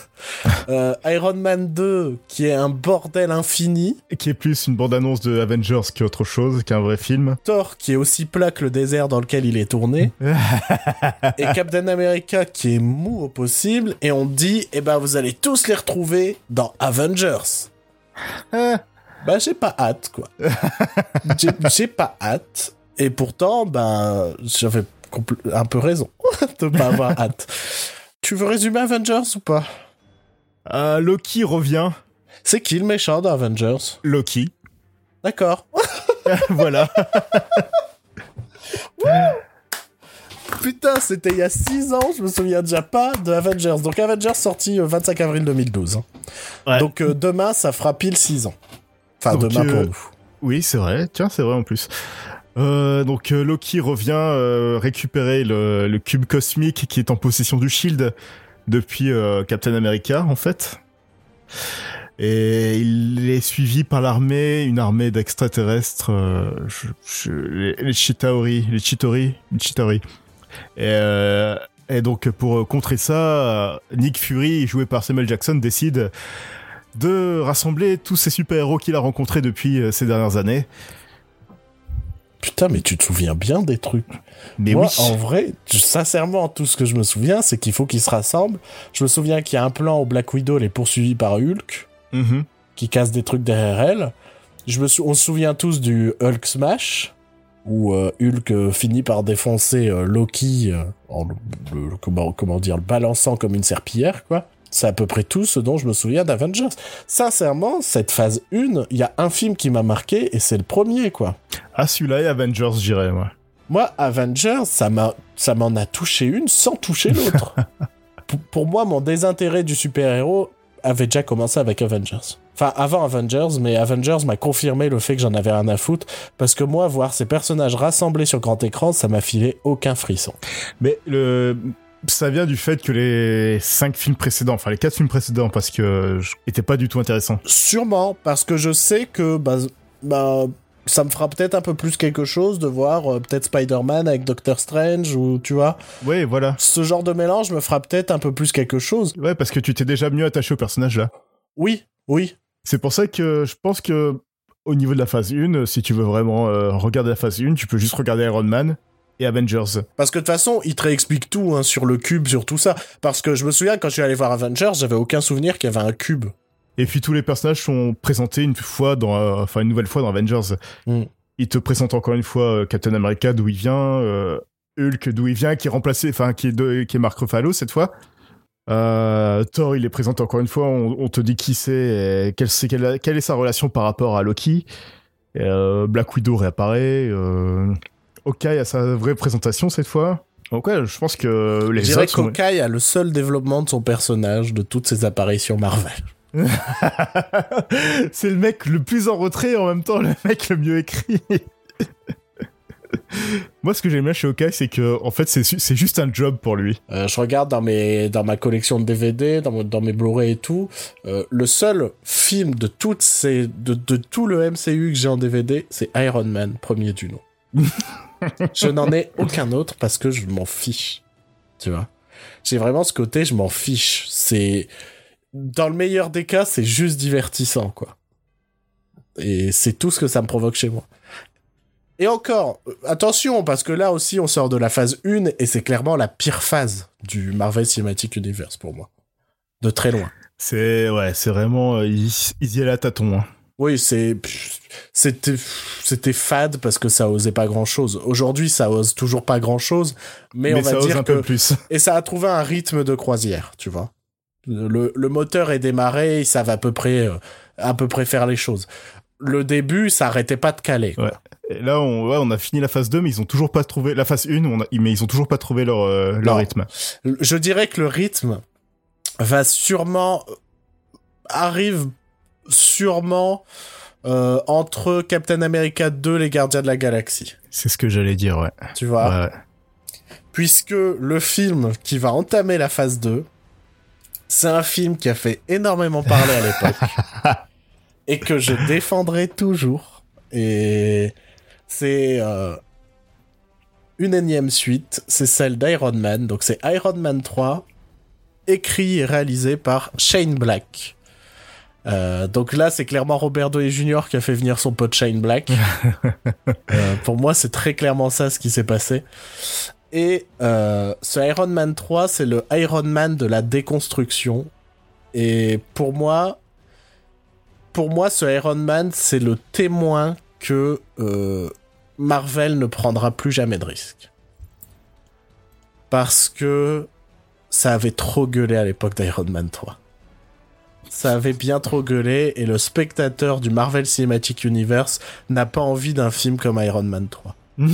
Euh, Iron Man 2, qui est un bordel infini. Qui est plus une bande-annonce de Avengers qu'autre chose, qu'un vrai film. Thor, qui est aussi plat que le désert dans lequel il est tourné. et Captain America, qui est mou au possible. Et on dit, eh ben, vous allez tous les retrouver dans Avengers. Ah, Bah, j'ai pas hâte, quoi. j'ai pas hâte. Et pourtant, ben, j'avais un peu raison de pas avoir hâte. Tu veux résumer Avengers ou pas? Euh, Loki revient. C'est qui le méchant dans Avengers? Loki. D'accord. voilà. Putain, c'était il y a 6 ans, je me souviens déjà pas de Avengers. Donc Avengers sorti le 25 avril 2012. hein. Ouais. Donc euh, demain, ça fera pile 6 ans. Enfin, Donc, demain euh, pour nous. Oui, c'est vrai. Tiens, c'est vrai en plus. Euh, donc euh, Loki revient euh, récupérer le, le cube cosmique qui est en possession du Shield depuis euh, Captain America en fait. Et il est suivi par l'armée, une armée d'extraterrestres, je- les, Chitauri, les Chitori, les Chitauri. Et, et donc pour contrer ça, Nick Fury, joué par Samuel Jackson, décide de rassembler tous ces super-héros qu'il a rencontrés depuis ces dernières années. Putain, mais tu te souviens bien des trucs. Mais Moi, oui, en vrai, sincèrement, tout ce que je me souviens, c'est qu'il faut qu'ils se rassemblent. Je me souviens qu'il y a un plan où Black Widow elle est poursuivie par Hulk, Mhm. qui casse des trucs derrière elle. Je me sou- on se souvient tous du Hulk Smash. où euh, Hulk finit par défoncer Loki en le, comment, comment dire le balançant comme une serpillière quoi. C'est à peu près tout ce dont je me souviens d'Avengers. Sincèrement, cette phase 1, il y a un film qui m'a marqué et c'est le premier quoi. Ah celui-là et Avengers, j'irais moi. Moi, Avengers, ça m'en a touché une sans toucher l'autre. pour moi, mon désintérêt du super-héros avait déjà commencé avec Avengers. Enfin, avant Avengers, mais Avengers m'a confirmé le fait que j'en avais rien à foutre, parce que moi, voir ces personnages rassemblés sur grand écran, ça m'a filé aucun frisson. Mais le... ça vient du fait que les cinq films précédents, enfin les quatre films précédents, parce que n'étaient pas du tout intéressants. Sûrement, parce que je sais que bah, bah ça me fera peut-être un peu plus quelque chose de voir euh, peut-être Spider-Man avec Doctor Strange ou tu vois. Oui, voilà. Ce genre de mélange me fera peut-être un peu plus quelque chose. Ouais, parce que tu t'es déjà mieux attaché au personnage là. Oui, oui. C'est pour ça que je pense que au niveau de la phase 1, si tu veux vraiment euh, regarder la phase 1, tu peux juste regarder Iron Man et Avengers. Parce que de toute façon, il te réexplique tout hein, sur le cube, sur tout ça. Parce que je me souviens quand je suis allé voir Avengers, j'avais aucun souvenir qu'il y avait un cube. Et puis tous les personnages sont présentés une fois dans, euh, enfin une nouvelle fois dans Avengers. Mm. Il te présente encore une fois euh, Captain America d'où il vient, euh, Hulk d'où il vient, qui est remplacé, enfin qui est de, qui est Mark Ruffalo cette fois. Thor, il est présente encore une fois. On, te dit qui c'est, quelle, quelle, quelle, est sa relation par rapport à Loki. Black Widow réapparaît. Hawkeye a sa vraie présentation cette fois. Donc ouais, je pense que les Je dirais qu'Hawkeye a le seul développement de son personnage de toutes ses apparitions Marvel. c'est le mec le plus en retrait et en même temps le mec le mieux écrit. Moi, ce que j'aime bien chez Hawkeye, c'est que en fait, c'est juste un job pour lui. Euh, je regarde dans mes dans ma collection de DVD, dans, dans mes Blu-ray et tout, euh, le seul film de toutes ces de, de tout le MCU que j'ai en DVD, c'est Iron Man, premier du nom. je n'en ai aucun autre parce que je m'en fiche. Tu vois, j'ai vraiment ce côté, je m'en fiche. C'est dans le meilleur des cas, c'est juste divertissant, quoi. Et c'est tout ce que ça me provoque chez moi. Et encore, attention, parce que là aussi, on sort de la phase 1 et c'est clairement la pire phase du Marvel Cinematic Universe pour moi. De très loin. C'est, ouais, c'est vraiment, euh, ils, y allaient à tâtons, hein. Oui, c'est, c'était, c'était fade parce que ça osait pas grand chose. Aujourd'hui, ça ose toujours pas grand chose, mais, on va dire un que, peu plus. et ça a trouvé un rythme de croisière, tu vois. Le, le, moteur est démarré, ils savent à peu près, euh, à peu près faire les choses. Le début, ça arrêtait pas de caler. Ouais. Et là, on, ouais, on a fini la phase 2, mais ils ont toujours pas trouvé la phase 1, on mais ils ont toujours pas trouvé leur, euh, leur rythme. Je dirais que le rythme va sûrement arrive sûrement euh, entre Captain America 2 les Gardiens de la Galaxie. C'est ce que j'allais dire, ouais. Tu vois. Ouais. Puisque le film qui va entamer la phase 2 c'est un film qui a fait énormément parler à l'époque et que je défendrai toujours. Et c'est euh, une énième suite, c'est celle d'Iron Man. Donc c'est Iron Man 3, écrit et réalisé par Shane Black. Euh, donc là, c'est clairement Robert Downey Jr. qui a fait venir son pote Shane Black. Euh, pour moi, c'est très clairement ça ce qui s'est passé. Et euh, ce Iron Man 3, c'est le Iron Man de la déconstruction. Et pour moi, pour moi, ce Iron Man, c'est le témoin que Marvel ne prendra plus jamais de risques. Parce que ça avait trop gueulé à l'époque d'Iron Man 3. Ça avait bien trop gueulé et le spectateur du Marvel Cinematic Universe n'a pas envie d'un film comme Iron Man 3.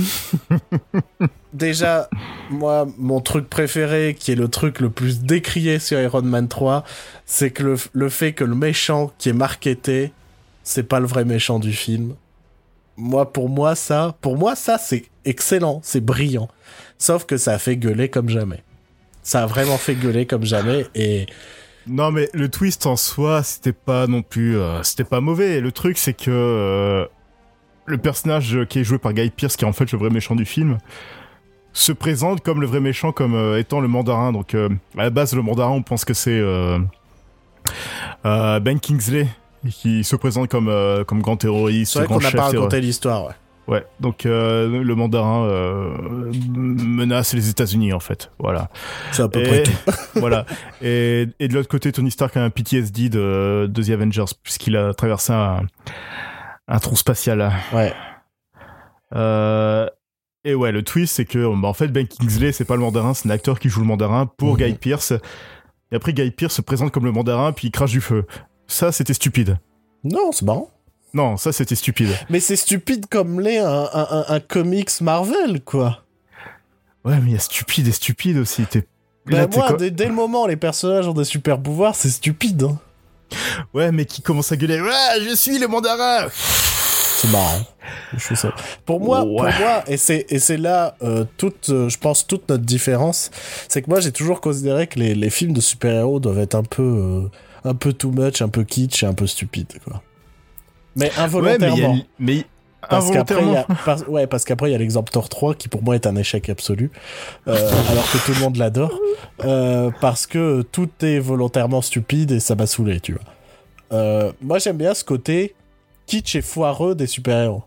Déjà, moi, mon truc préféré, qui est le truc le plus décrié sur Iron Man 3, c'est que le, fait que le méchant qui est marketé, c'est pas le vrai méchant du film. Moi, pour moi, ça, pour moi, ça, c'est excellent, c'est brillant. Sauf que ça a fait gueuler comme jamais. Ça a vraiment fait gueuler comme jamais et. Non, mais le twist en soi, c'était pas non plus, euh, c'était pas mauvais. Le truc, c'est que euh, le personnage qui est joué par Guy Pierce, qui est en fait le vrai méchant du film, se présente comme le vrai méchant, comme euh, étant le mandarin. Donc, à la base, le mandarin, on pense que c'est Ben Kingsley, qui se présente comme, comme grand terroriste, C'est vrai qu'on n'a pas raconté l'histoire, ouais. Ouais, donc le mandarin menace les États-Unis en fait, voilà. C'est à peu près tout. voilà. Et, et de l'autre côté, Tony Stark a un PTSD de, de The Avengers puisqu'il a traversé un, un trou spatial. Ouais. Euh, et ouais, le twist, c'est que bah, en fait, Ben Kingsley, c'est pas le mandarin, c'est un acteur qui joue le mandarin pour Guy Pierce. Et après, Guy Pierce se présente comme le mandarin, puis il crache du feu. Ça, c'était stupide. Non, c'est marrant. Non, ça, c'était stupide. Mais c'est stupide comme l'est un, un, un, comics Marvel, quoi. Ouais, mais il y a stupide et stupide aussi. T'es... Bah, moi, dès, le moment où les personnages ont des super pouvoirs, c'est stupide. Hein. Ouais, mais qui commence à gueuler Ouais, je suis le mandarin C'est marrant. Pour moi, pour moi, et c'est et c'est là euh, toute, euh, je pense toute notre différence, c'est que moi j'ai toujours considéré que les, les films de super-héros doivent être un peu euh, un peu too much, un peu kitsch et un peu stupide quoi. Mais involontairement. mais, parce qu'après, il y a, ouais, parce qu'après il y a l'exemple Thor 3 qui pour moi est un échec absolu, alors que tout le monde l'adore, parce que tout est volontairement stupide et ça m'a saoulé, tu vois. moi j'aime bien ce côté kitsch et foireux des super-héros.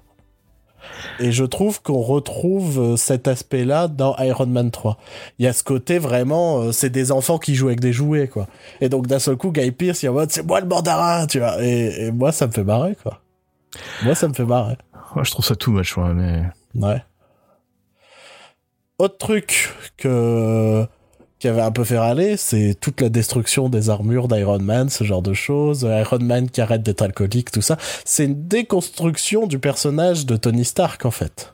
Et je trouve qu'on retrouve euh, cet aspect-là dans Iron Man 3. Il y a ce côté vraiment, euh, c'est des enfants qui jouent avec des jouets, quoi. Et donc d'un seul coup, Guy Pierce, il est en mode, c'est moi le mandarin, tu vois. Et, moi, ça me fait marrer, quoi. Moi, ça me fait marrer. Moi, je trouve ça tout ouais, mais. Ouais. Autre truc que qui avait un peu fait râler, c'est toute la destruction des armures d'Iron Man, ce genre de choses. Iron Man qui arrête d'être alcoolique, tout ça. C'est une déconstruction du personnage de Tony Stark, en fait.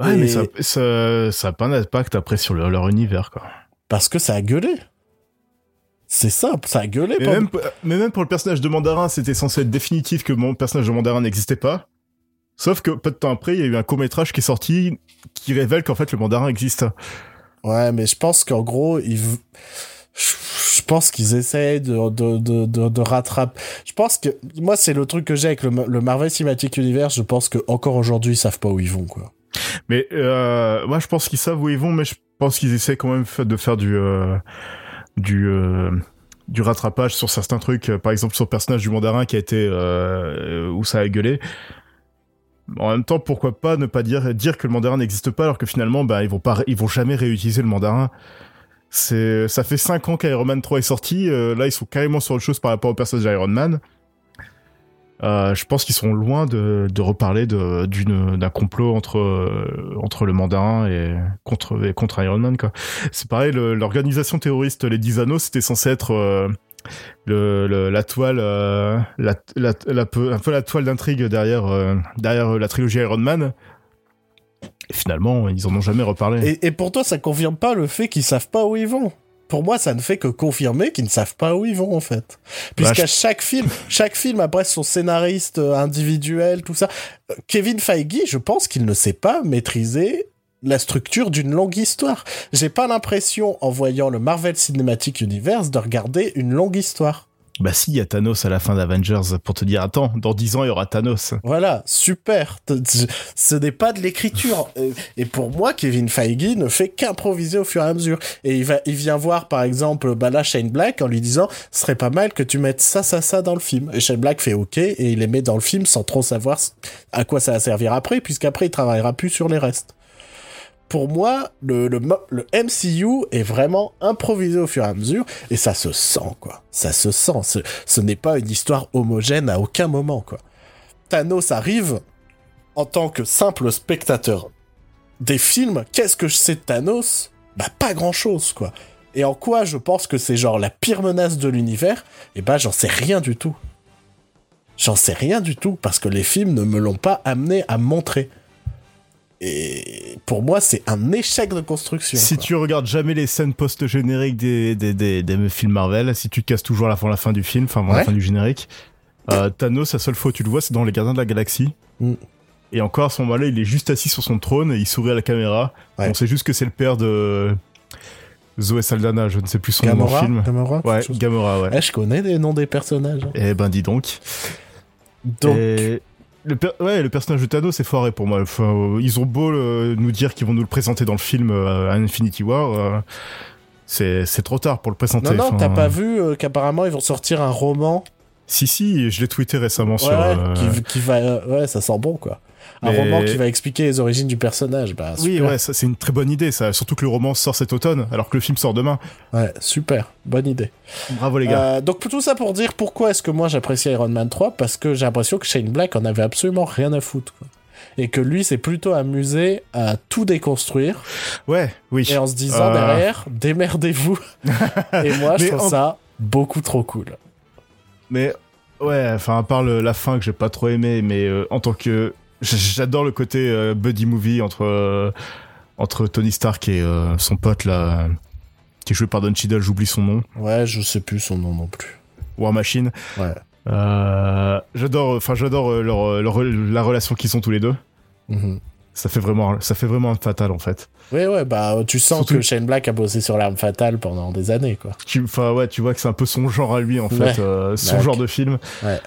Ouais, mais ça, ça, ça a pas d'impact après sur leur, univers, quoi. Parce que ça a gueulé. C'est simple, ça a gueulé. Mais, même, mais même pour le personnage de Mandarin, c'était censé être définitif que mon personnage de Mandarin n'existait pas. Sauf que peu de temps après, il y a eu un court métrage qui est sorti qui révèle qu'en fait le Mandarin existe. Ouais, mais je pense qu'en gros, ils... je pense qu'ils essayent de, de, de, de, rattraper. Je pense que, moi, c'est le truc que j'ai avec le, Marvel Cinematic Universe. Je pense que encore aujourd'hui, ils savent pas où ils vont, quoi. Mais, euh, moi, je pense qu'ils savent où ils vont, mais je pense qu'ils essaient quand même de faire du, euh, du, euh, du rattrapage sur certains trucs. Par exemple, sur le personnage du mandarin qui a été, euh, où ça a gueulé en même temps, pourquoi pas ne pas dire, dire que le mandarin n'existe pas alors que finalement, bah, ils vont pas, ils vont jamais réutiliser le mandarin. C'est, ça fait 5 ans qu'Iron Man 3 est sorti, euh, là ils sont carrément sur autre chose par rapport au personnage d'Iron Man. Euh, je pense qu'ils sont loin de, de reparler d'un complot entre, euh, entre le mandarin et contre, contre Iron Man. C'est pareil, l'organisation terroriste, les 10 anneaux, c'était censé être, euh, le, la toile euh, la, la, un peu la toile d'intrigue derrière derrière la trilogie Iron Man. Et finalement ils en ont jamais reparlé. Et, et pour toi ça confirme pas le fait qu'ils savent pas où ils vont pour moi, ça ne fait que confirmer qu'ils ne savent pas où ils vont en fait. Puisqu'à bah, chaque film, chaque film après son scénariste euh, individuel, tout ça, Kevin Feige, je pense qu'il ne sait pas maîtriser la structure d'une longue histoire. J'ai pas l'impression, en voyant le Marvel Cinematic Universe, de regarder une longue histoire. Bah si, il y a Thanos à la fin d'Avengers pour te dire attends, dans dix ans il y aura Thanos. Voilà, super. Ce n'est pas de l'écriture. Et pour moi, Kevin Feige ne fait qu'improviser au fur et à mesure. Et il va, il vient voir par exemple, bah là Shane Black en lui disant, ce serait pas mal que tu mettes ça, ça, ça dans le film. Et Shane Black fait OK et il les met dans le film sans trop savoir à quoi ça va servir après, puisqu'après il travaillera plus sur les restes pour moi, le, MCU est vraiment improvisé au fur et à mesure, et ça se sent, quoi. Ça se sent. Ce, ce n'est pas une histoire homogène à aucun moment, quoi. Thanos arrive en tant que simple spectateur des films. Qu'est-ce que je sais de Thanos? Bah, pas grand-chose, quoi. Et en quoi je pense que c'est genre la pire menace de l'univers? Eh bah, j'en sais rien du tout. J'en sais rien du tout, parce que les films ne me l'ont pas amené à montrer. Et pour moi, c'est un échec de construction. Si tu regardes jamais les scènes post-génériques des, des, des, films Marvel, si tu casses toujours la fin, la fin du film, enfin la fin du générique, euh, Thanos, la seule fois où tu le vois, c'est dans Les Gardiens de la Galaxie. Mm. Et encore à ce moment-là, il est juste assis sur son trône et il sourit à la caméra. On sait juste que c'est le père de Zoé Saldana, je ne sais plus son nom le film. Gamora Ouais, Gamora, ouais. Eh, je connais les noms des personnages. Eh ben, dis donc. Donc le, ouais, le personnage de Thanos c'est foiré pour moi. Enfin, ils ont beau euh, nous dire qu'ils vont nous le présenter dans le film euh, Infinity War. Euh, c'est, trop tard pour le présenter. Non, non, t'as pas vu qu'apparemment ils vont sortir un roman Si, si, je l'ai tweeté récemment sur. Qui, qui, va, ouais, ça sent bon quoi un roman qui va expliquer les origines du personnage. Bah, oui, ouais, c'est une très bonne idée, ça. Surtout que le roman sort cet automne, alors que le film sort demain. Ouais, super, bonne idée. Bravo les gars. Euh, donc tout ça pour dire pourquoi est-ce que moi j'apprécie Iron Man 3 parce que j'ai l'impression que Shane Black en avait absolument rien à foutre. et que lui s'est plutôt amusé à tout déconstruire. Ouais, oui. Et en se disant Euh. derrière, démerdez-vous. et moi, je trouve en- ça beaucoup trop cool. Mais ouais, enfin à part le- la fin que j'ai pas trop aimé, mais euh, en tant que j'adore le côté euh, buddy movie entre euh, entre Tony Stark et euh, son pote là qui est joué par Don Cheadle, j'oublie son nom, Ouais, je sais plus son nom non plus. War Machine. Ouais. J'adore, enfin j'adore leur, leur- la relation qu'ils ont tous les deux. Mhm. Ça fait vraiment, ça fait vraiment un fatal en fait. Ouais, ouais, bah tu sens Surtout- que Shane Black a bossé sur l'arme fatale pendant des années, quoi. Enfin ouais, tu vois que c'est un peu son genre à lui en fait, Ouais. son genre de film. Ouais.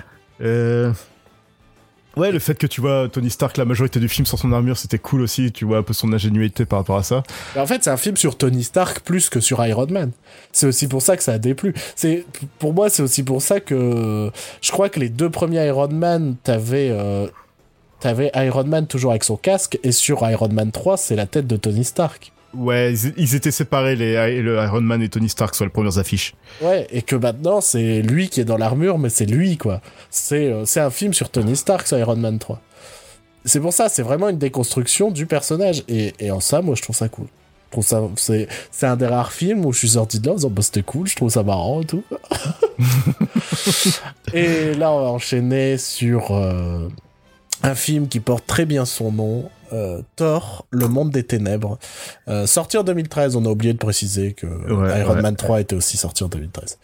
Ouais, le fait que tu vois Tony Stark la majorité du film sans son armure, c'était cool aussi. Tu vois un peu son ingénuité par rapport à ça. En fait, c'est un film sur Tony Stark plus que sur Iron Man. C'est aussi pour ça que ça a déplu. C'est pour moi, c'est aussi pour ça que je crois que les deux premiers Iron Man, t'avais euh, t'avais Iron Man toujours avec son casque et sur Iron Man 3, c'est la tête de Tony Stark. Ouais, ils, étaient séparés les le Iron Man et Tony Stark sur les premières affiches. Ouais, et que maintenant c'est lui qui est dans l'armure, mais c'est lui quoi. C'est euh, un film sur Tony Stark sur Iron Man 3. C'est pour ça, c'est vraiment une déconstruction du personnage et, et en ça, moi je trouve ça cool. Je trouve ça c'est c'est un des rares films où je suis sorti de là en disant bah c'était cool, je trouve ça marrant et tout. et là on va enchaîner sur euh, un film qui porte très bien son nom, euh, Thor, le monde des ténèbres. Euh, sorti en 2013, on a oublié de préciser que Ouais, Iron ouais. Man 3 était aussi sorti en 2013.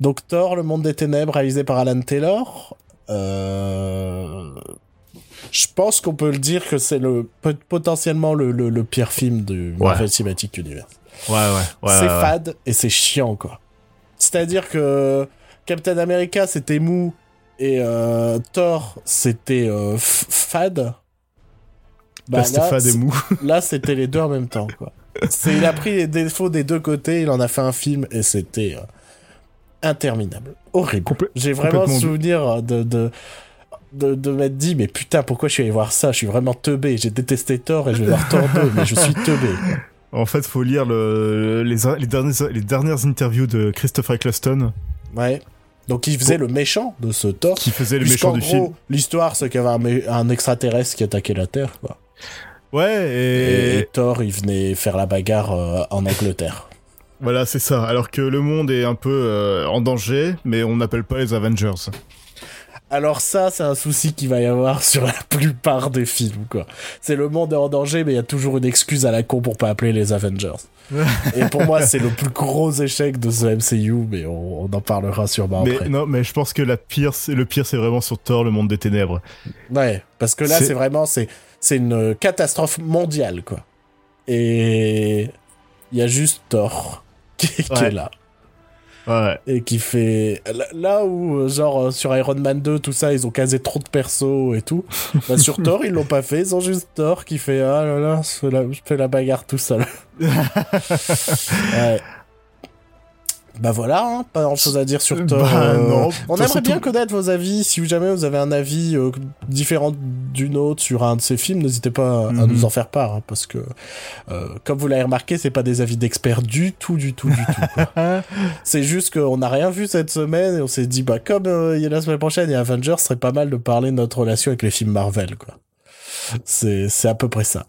Donc Thor, le monde des ténèbres, réalisé par Alan Taylor. Euh, Je pense qu'on peut le dire que c'est le pot- potentiellement le, le, le pire film du Marvel Cinematic Universe. Ouais, ouais, ouais. c'est ouais, ouais. fade et c'est chiant quoi. C'est-à-dire que Captain America c'était mou et euh, Thor c'était euh, fade. Bah, Là, c'était fade et mou. Là, c'était les deux en même temps, quoi. C'est, il a pris les défauts des deux côtés, il en a fait un film et c'était euh, interminable. Horrible. Complé- J'ai vraiment complètement. souvenir de, de, de, de m'être dit, mais putain, pourquoi je suis allé voir ça? Je suis vraiment teubé. J'ai détesté Thor et je vais voir Thor 2, mais je suis teubé. quoi. En fait, faut lire le, les, les, dernières, les dernières interviews de Christopher Eccleston Ouais. Donc, il faisait le méchant de ce Thor. qui faisait le méchant du gros, film. l'histoire, c'est qu'il y avait un, extraterrestre qui attaquait la Terre, quoi. Ouais, Et, et, Thor, il venait faire la bagarre euh, en Angleterre. voilà, c'est ça. Alors que le monde est un peu euh, en danger, mais on n'appelle pas les Avengers. Alors ça, c'est un souci qu'il va y avoir sur la plupart des films, quoi. C'est le monde est en danger, mais il y a toujours une excuse à la con pour pas appeler les Avengers. Et pour moi, c'est le plus gros échec de ce MCU, mais on, on en parlera sûrement mais après. non, mais je pense que la pire, le pire, c'est vraiment sur Thor, le monde des ténèbres. Ouais, parce que là, C'est- c'est vraiment, c'est, c'est une catastrophe mondiale, quoi. Et il y a juste Thor qui, qui Ouais. est là. Ouais. et qui fait là- où genre euh, sur Iron Man 2 tout ça ils ont casé trop de persos et tout bah, sur Thor ils l'ont pas fait ils ont juste Thor qui fait ah là là je fais la, je fais la bagarre tout seul ouais. Bah voilà hein, pas grand chose à dire sur Thor Bah, euh, non. on aimerait bien tout- connaître vos avis si jamais vous avez un avis euh, différent d'une autre sur un de ces films n'hésitez pas à Mhm. nous en faire part hein, parce que euh, comme vous l'avez remarqué c'est pas des avis d'experts du tout du tout du tout. C'est juste qu'on n'a rien vu cette semaine et on s'est dit, bah, comme euh, il y a la semaine prochaine, il y a Avengers, ce serait pas mal de parler de notre relation avec les films Marvel, quoi. C'est, c'est à peu près ça.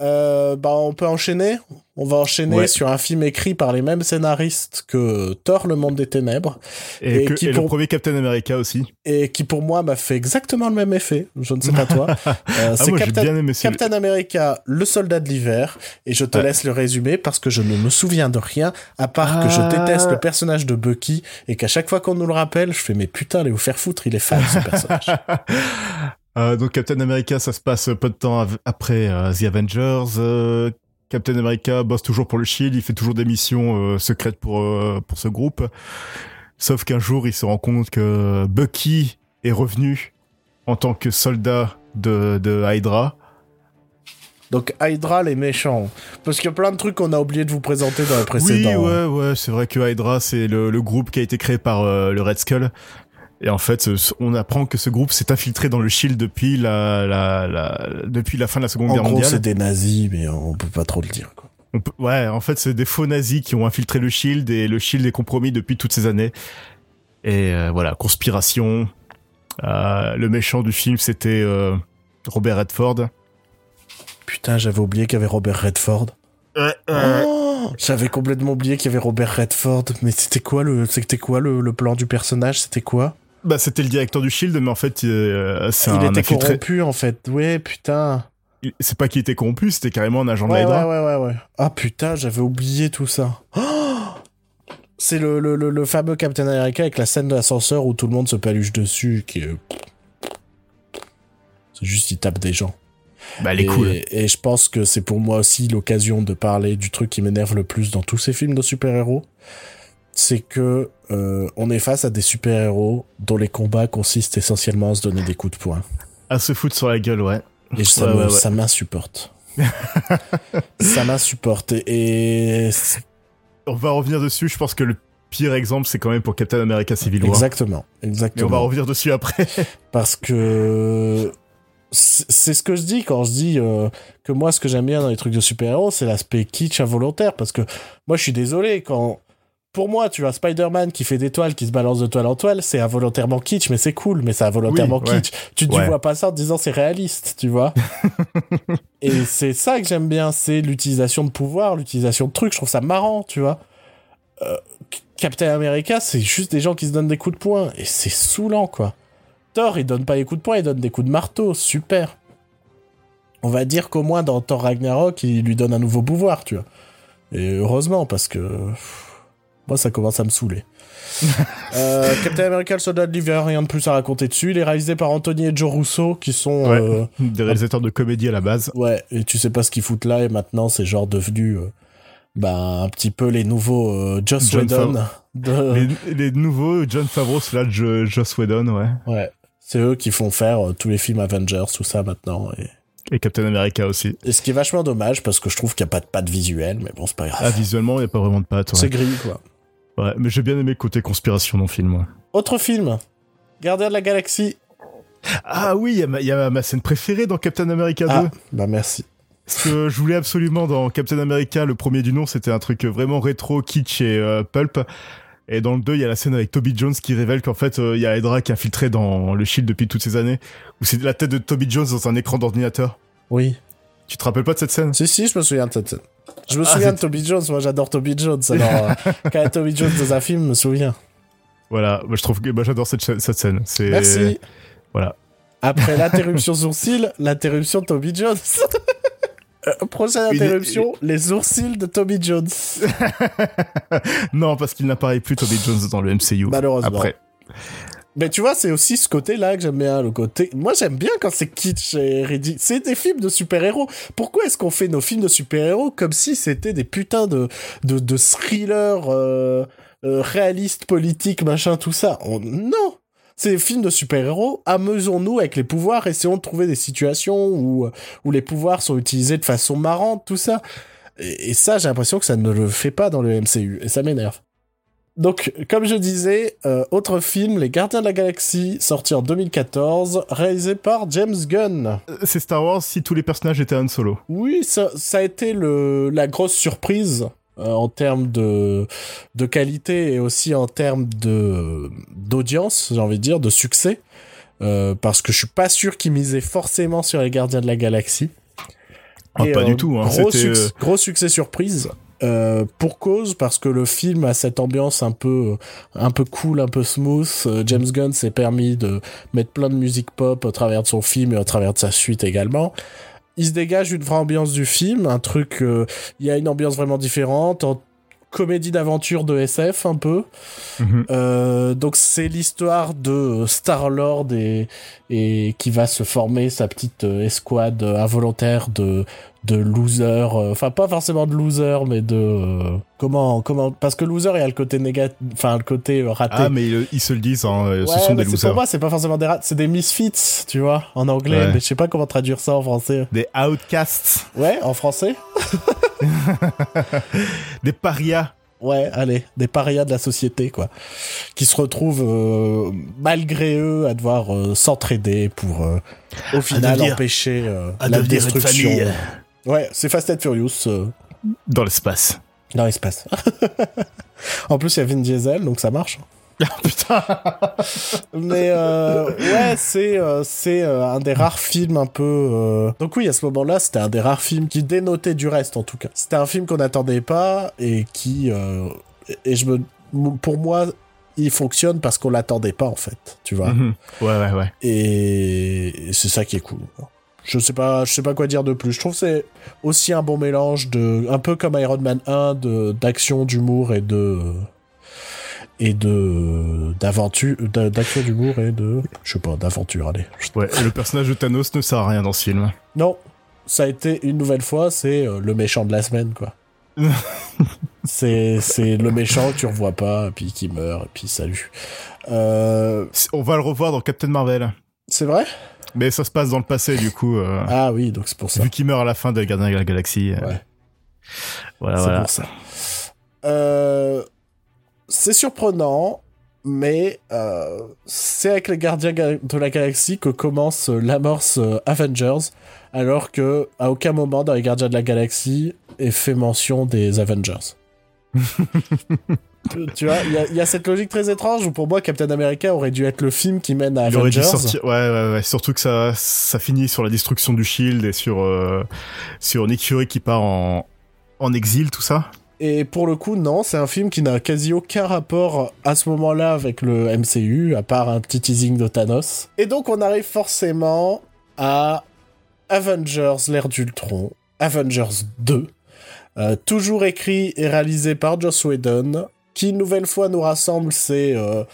Euh, bah, on peut enchaîner. On va enchaîner Ouais. sur un film écrit par les mêmes scénaristes que Thor, le monde des ténèbres, Et, Et que- qui et pour- le premier Captain America aussi. et qui pour moi m'a fait exactement le même effet. Je ne sais pas toi. Euh, Ah, c'est Captain, America, le soldat de l'hiver, et je te Ouais. laisse le résumer parce que je ne me souviens de rien, à part que je Ah. déteste le personnage de Bucky, et qu'à chaque fois qu'on nous le rappelle, je fais, mais putain, allez vous faire foutre, il est fan, ce personnage. Euh, donc Captain America, ça se passe peu de temps après euh, The Avengers. Euh, Captain America bosse toujours pour le Shield, il fait toujours des missions euh, secrètes pour euh, pour ce groupe. Sauf qu'un jour, il se rend compte que Bucky est revenu en tant que soldat de, de Hydra. Donc, Hydra, les méchants. Parce qu'il y a plein de trucs qu'on a oublié de vous présenter dans les Oui, précédents. ouais, ouais, c'est vrai que Hydra, c'est le, le groupe qui a été créé par euh, le Red Skull. Et en fait, on apprend que ce groupe s'est infiltré dans le Shield depuis la, la, la, depuis la fin de la Seconde En Guerre gros, mondiale. c'est des nazis, mais on peut pas trop le dire, quoi. On peut- ouais, en fait, c'est des faux nazis qui ont infiltré le Shield et le Shield est compromis depuis toutes ces années. Et euh, voilà, conspiration. Euh, le méchant du film, c'était euh, Robert Redford. Putain, j'avais oublié qu'il y avait Robert Redford. Oh, j'avais complètement oublié qu'il y avait Robert Redford. Mais c'était quoi le, c'était quoi le, plan du personnage? C'était quoi? Bah, c'était le directeur du Shield, mais en fait, euh, c'est il était corrompu en fait. Ouais, putain. C'est pas qu'il était corrompu, c'était carrément un agent ouais, de Ouais, ouais, ouais, ouais. Ah putain, j'avais oublié tout ça. c'est le, le, le, fameux Captain America avec la scène de l'ascenseur où tout le monde se paluche dessus, qui C'est juste, il tape des gens. Bah, elle est cool. Et je pense que c'est pour moi aussi l'occasion de parler du truc qui m'énerve le plus dans tous ces films de super-héros. C'est que euh, on est face à des super-héros dont les combats consistent essentiellement à se donner des coups de poing. À se foutre sur la gueule, ouais. Et ça m'insupporte. ça m'insupporte. Et, On va revenir dessus. Je pense que le pire exemple, c'est quand même pour Captain America Civil War. Exactement. Exactement. Et on va revenir dessus après. Parce que c'est ce que je dis quand je dis euh, que moi ce que j'aime bien dans les trucs de super-héros c'est l'aspect kitsch involontaire parce que moi je suis désolé quand pour moi tu vois Spider-Man qui fait des toiles qui se balance de toile en toile c'est involontairement kitsch mais c'est cool mais c'est involontairement kitsch tu ne vois pas ça en disant c'est réaliste tu vois et c'est ça que j'aime bien c'est l'utilisation de pouvoir l'utilisation de trucs je trouve ça marrant tu vois euh, Captain America c'est juste des gens qui se donnent des coups de poing et c'est saoulant quoi Thor, il donne pas des coups de poing, il donne des coups de marteau. Super. On va dire qu'au moins dans Thor Ragnarok, il lui donne un nouveau pouvoir, tu vois. Et heureusement, parce que moi, ça commence à me saouler. euh, Captain America, le soldat de l'hiver, rien de plus à raconter dessus. Il est réalisé par Anthony et Joe Russo, qui sont euh, des réalisateurs de comédie à la base. Ouais, et tu sais pas ce qu'ils foutent là, et maintenant c'est genre devenu euh, bah, un petit peu les nouveaux euh, Joss Whedon. Les, les, nouveaux John Favreau slash Joss Whedon, ouais. Ouais. C'est eux qui font faire tous les films Avengers, tout ça maintenant. Et... et Captain America aussi. Et ce qui est vachement dommage parce que je trouve qu'il n'y a pas de patte visuelle, mais bon, c'est pas grave. Ah, visuellement, il n'y a pas vraiment de patte. C'est gris, quoi. Ouais, mais j'ai bien aimé le côté conspiration dans le film, Autre film, Gardien de la Galaxie. Ah oui, il y, a ma scène préférée dans Captain America 2. Ah, bah merci. Ce que je voulais absolument dans Captain America, le premier du nom, c'était un truc vraiment rétro, kitsch et euh, pulp. Et dans le 2, il y a la scène avec Toby Jones qui révèle qu'en fait, euh, il y a Hydra qui est infiltré dans le Shield depuis toutes ces années, où c'est la tête de Toby Jones dans un écran d'ordinateur. Oui. Tu te rappelles pas de cette scène? Si, si, je me souviens de cette scène. Je me ah, souviens de Toby Jones, moi j'adore Toby Jones, alors euh, quand il y a Toby Jones dans un film, je me souviens. Voilà, moi je trouve que j'adore cette, cette scène. Merci. Voilà. Après l'interruption sourcil, l'interruption Toby Jones. Prochaine interruption, les sourcils de Toby Jones. non, parce qu'il n'apparaît plus Toby Jones dans le MCU. Malheureusement. Après. Mais tu vois, c'est aussi ce côté-là que j'aime bien, le côté... Moi, j'aime bien quand c'est kitsch et ridicule. C'est des films de super-héros. Pourquoi est-ce qu'on fait nos films de super-héros comme si c'était des putains de, de, de thrillers euh, euh, réalistes, politiques, machin, tout ça? Non c'est des films de super-héros, amusons-nous avec les pouvoirs, essayons de trouver des situations où, où les pouvoirs sont utilisés de façon marrante, tout ça. Et, ça, j'ai l'impression que ça ne le fait pas dans le MCU, et ça m'énerve. Donc, comme je disais, euh, autre film, Les Gardiens de la Galaxie, sorti en 2014, réalisé par James Gunn. Euh, c'est Star Wars si tous les personnages étaient Han Solo. Oui, ça, ça a été le, la grosse surprise euh, en termes de, de qualité et aussi en termes de d'audience, j'ai envie de dire, de succès. Euh, parce que je suis pas sûr qu'ils misaient forcément sur les Gardiens de la Galaxie. Ah, pas du tout. Hein, gros, succès, gros, succès surprise. Euh, pour cause parce que le film a cette ambiance un peu un peu cool un peu smooth James Gunn s'est permis de mettre plein de musique pop au travers de son film et au travers de sa suite également il se dégage une vraie ambiance du film, un truc, euh, il y a une ambiance vraiment différente, en comédie d'aventure de SF un peu. Mhm. Euh, donc c'est l'histoire de Star Lord et, et qui va se former sa petite euh, escouade involontaire de de loser, euh, enfin pas forcément de loser, mais de euh, comment comment parce que loser il y a le côté négatif, enfin le côté euh, raté. Ah mais ils, se le disent, hein, ce sont des losers. Pour moi c'est pas forcément des rats, c'est des misfits, tu vois, en anglais, mais je sais pas comment traduire ça en français. Des outcasts. Ouais, en français. des parias. Ouais, allez, des parias de la société, quoi. Qui se retrouvent, malgré eux, à devoir s'entraider pour, au final, empêcher la destruction. Ouais, c'est Fast and Furious. Euh. Dans l'espace. Dans l'espace. en plus, il y a Vin Diesel, donc ça marche. Putain. Mais euh, ouais, c'est euh, c'est euh, un des rares films un peu. Donc oui, à ce moment-là, c'était un des rares films qui dénotait du reste en tout cas. C'était un film qu'on n'attendait pas et qui et je me pour moi il fonctionne parce qu'on l'attendait pas en fait, tu vois. Mhm. Ouais, ouais, ouais. Et c'est ça qui est cool. Je sais pas, je sais pas quoi dire de plus. Je trouve que c'est aussi un bon mélange de, un peu comme Iron Man 1, de d'action, d'humour et de et de d'aventure, d'a- d'action, d'humour et de, je sais pas, d'aventure. Allez. Ouais, et le personnage de Thanos ne sert à rien dans ce film. Non, ça a été une nouvelle fois, c'est euh, le méchant de la semaine, quoi. c'est c'est le méchant que tu revois pas, puis qui meurt, et puis salut. Euh, On va le revoir dans Captain Marvel. c'est vrai? Mais ça se passe dans le passé, du coup. euh, Ah oui, donc c'est pour ça. vu qu'il meurt à la fin de Gardien de la Galaxie. euh, Ouais. Voilà, c'est pour ça. Euh, c'est surprenant, mais c'est avec les Gardiens ga- de la Galaxie que commence l'amorce Avengers, alors que à aucun moment dans les Gardiens de la Galaxie est fait mention des Avengers. tu, vois, il y a- il y, a cette logique très étrange où pour moi Captain America aurait dû être le film qui mène à Il aurait dû Avengers. sortir. Ouais, ouais, ouais. Surtout que ça, ça finit sur la destruction du Shield et sur, euh, sur Nick Fury qui part en, en exil, tout ça. Et pour le coup, non, c'est un film qui n'a quasi aucun rapport à ce moment-là avec le MCU, à part un petit teasing de Thanos. Et donc on arrive forcément à Avengers, l'ère d'Ultron, Avengers 2, euh, toujours écrit et réalisé par Joss Whedon, qui une nouvelle fois nous rassemble ces, euh,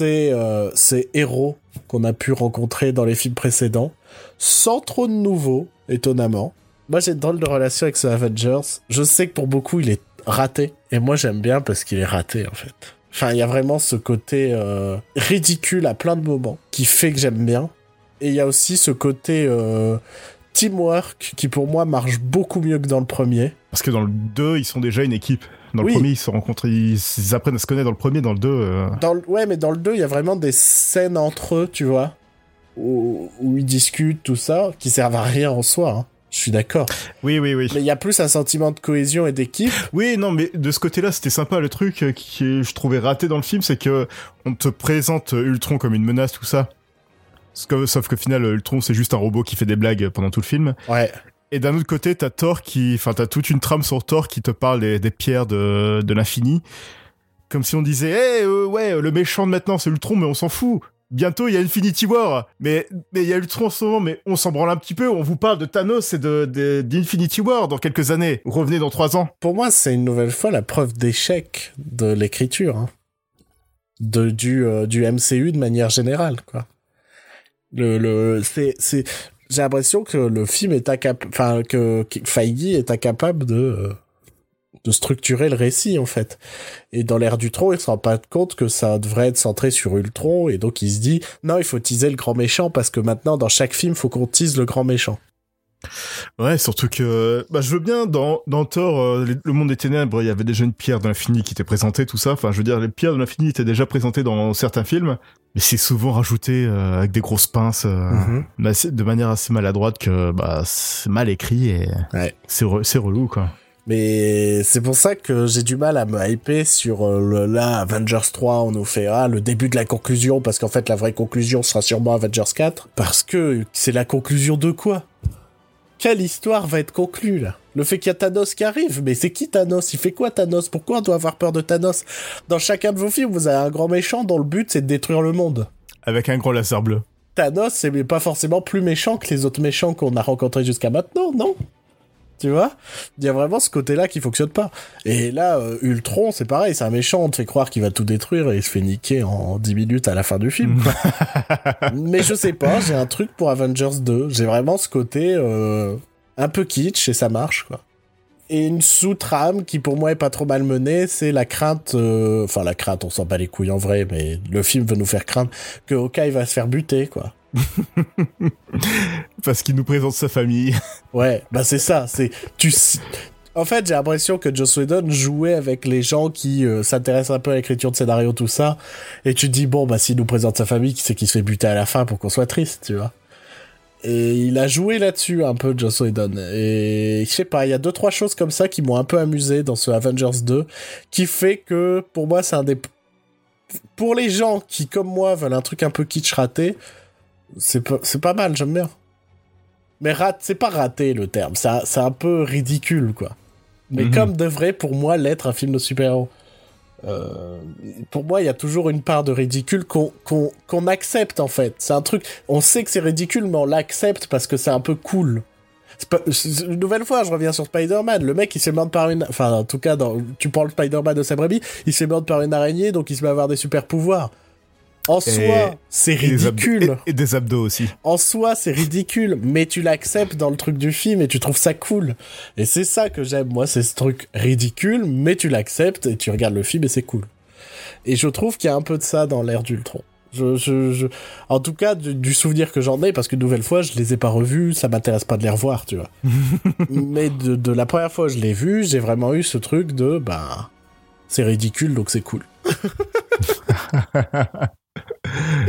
euh, ces héros qu'on a pu rencontrer dans les films précédents, sans trop de nouveaux, étonnamment. Moi, j'ai drôle de relation avec ce Avengers. Je sais que pour beaucoup, il est raté. Et moi, j'aime bien parce qu'il est raté, en fait. Enfin, il y a vraiment ce côté euh, ridicule à plein de moments qui fait que j'aime bien. Et il y a aussi ce côté teamwork qui, pour moi, marche beaucoup mieux que dans le premier. Parce que dans le 2, ils sont déjà une équipe. Dans le Oui. premier, ils se rencontrent, ils, ils apprennent à se connaître. Dans le premier, dans le 2, euh, Dans le... Ouais, mais dans le 2, il y a vraiment des scènes entre eux, tu vois, où, où ils discutent, tout ça, qui servent à rien en soi. hein. Je suis d'accord. oui, oui, oui. Mais il y a plus un sentiment de cohésion et d'équipe. Oui, non, mais de ce côté-là, c'était sympa. Le truc euh, qui je trouvais raté dans le film, c'est que on te présente euh, Ultron comme une menace, tout ça. Sauf que- Sauf qu'au final, Ultron, c'est juste un robot qui fait des blagues pendant tout le film. Ouais. Et d'un autre côté, t'as Thor qui, enfin, t'as toute une trame sur Thor qui te parle des, pierres de, de l'infini. Comme si on disait, eh, euh, ouais, le méchant de maintenant, c'est Ultron, mais on s'en fout. Bientôt, il y a Infinity War. Mais, mais il y a Ultron en ce moment, mais on s'en branle un petit peu. On vous parle de Thanos et de, d'Infinity War dans quelques années. Revenez dans trois ans. Pour moi, c'est une nouvelle fois la preuve d'échec de l'écriture. hein. Du, euh, du MCU de manière générale, quoi. Le, le, c'est, c'est, j'ai l'impression que le film est incapable, enfin, que, que est incapable de, euh, de structurer le récit, en fait. Et dans l'ère du tronc, il se rend pas compte que ça devrait être centré sur Ultron, et donc il se dit, non, il faut teaser le grand méchant, parce que maintenant, dans chaque film, faut qu'on tease le grand méchant. Ouais, surtout que bah, je veux bien dans dans Thor, euh, le monde des ténèbres, il y avait déjà une pierre de l'infini qui était présentée, tout ça. Enfin, je veux dire, les pierres de l'infini étaient déjà présentées dans certains films, mais c'est souvent rajouté euh, avec des grosses pinces, euh, Mhm. de manière assez maladroite que bah c'est mal écrit et Ouais. c'est re- c'est relou quoi. Mais c'est pour ça que j'ai du mal à me hyper sur le, là, Avengers 3, on nous ah, le début de la conclusion, parce qu'en fait la vraie conclusion sera sûrement Avengers 4, parce que c'est la conclusion de quoi? Quelle histoire va être conclue là? Le fait qu'il y a Thanos qui arrive, mais c'est qui Thanos? Il fait quoi Thanos? Pourquoi on doit avoir peur de Thanos? Dans chacun de vos films, vous avez un grand méchant dont le but c'est de détruire le monde. Avec un gros laser bleu. Thanos, c'est pas forcément plus méchant que les autres méchants qu'on a rencontrés jusqu'à maintenant, non? Tu vois Il y a vraiment ce côté-là qui fonctionne pas. Et là, euh, Ultron, c'est pareil, c'est un méchant, on te fait croire qu'il va tout détruire et il se fait niquer en 10 minutes à la fin du film. Mais je sais pas, j'ai un truc pour Avengers 2. J'ai vraiment ce côté euh, un peu kitsch et ça marche, quoi. Et une sous-trame qui pour moi est pas trop mal menée, c'est la crainte, euh, enfin la crainte, on s'en bat les couilles en vrai, mais le film veut nous faire craindre que Hawkeye va se faire buter, quoi. Parce qu'il nous présente sa famille. Ouais, bah c'est ça, c'est tu en fait, j'ai l'impression que Joss Whedon jouait avec les gens qui euh, s'intéressent un peu à l'écriture de scénario, tout ça, et tu te dis, bon, bah, s'il nous présente sa famille, c'est qui se fait buter à la fin pour qu'on soit triste, tu vois? Et il a joué là-dessus un peu, Joss Whedon. Et je sais pas, il y a deux, trois choses comme ça qui m'ont un peu amusé dans ce Avengers 2, qui fait que, pour moi, c'est un des pour les gens qui, comme moi, veulent un truc un peu kitsch raté, c'est pas, c'est pas mal, j'aime bien. Mais rat, c'est pas raté le terme, c'est un peu ridicule, quoi. Mais Mhm. comme devrait, pour moi, l'être un film de super-héros. Euh, pour moi, il y a toujours une part de ridicule qu'on qu'on qu'on accepte, en fait. C'est un truc, on sait que c'est ridicule, mais on l'accepte parce que c'est un peu cool. Pas- une nouvelle fois, je reviens sur Spider-Man. Le mec, il se morde par une... Enfin, en tout cas, dans... tu prends le Spider-Man de Sam Raimi, il se morde par une araignée, donc il se met à avoir des super pouvoirs. En soi, c'est ridicule. Et, et des abdos aussi. En soi, c'est ridicule, mais tu l'acceptes dans le truc du film et tu trouves ça cool. Et c'est ça que j'aime, moi, c'est ce truc ridicule, mais tu l'acceptes et tu regardes le film et c'est cool. Et je trouve qu'il y a un peu de ça dans l'ère d'Ultron. Je, je, je... En tout cas, du, du souvenir que j'en ai, parce qu'une nouvelle fois, je les ai pas revus, ça m'intéresse pas de les revoir, tu vois. mais de, de la première fois que je l'ai vu, j'ai vraiment eu ce truc de, bah, c'est ridicule, donc c'est cool.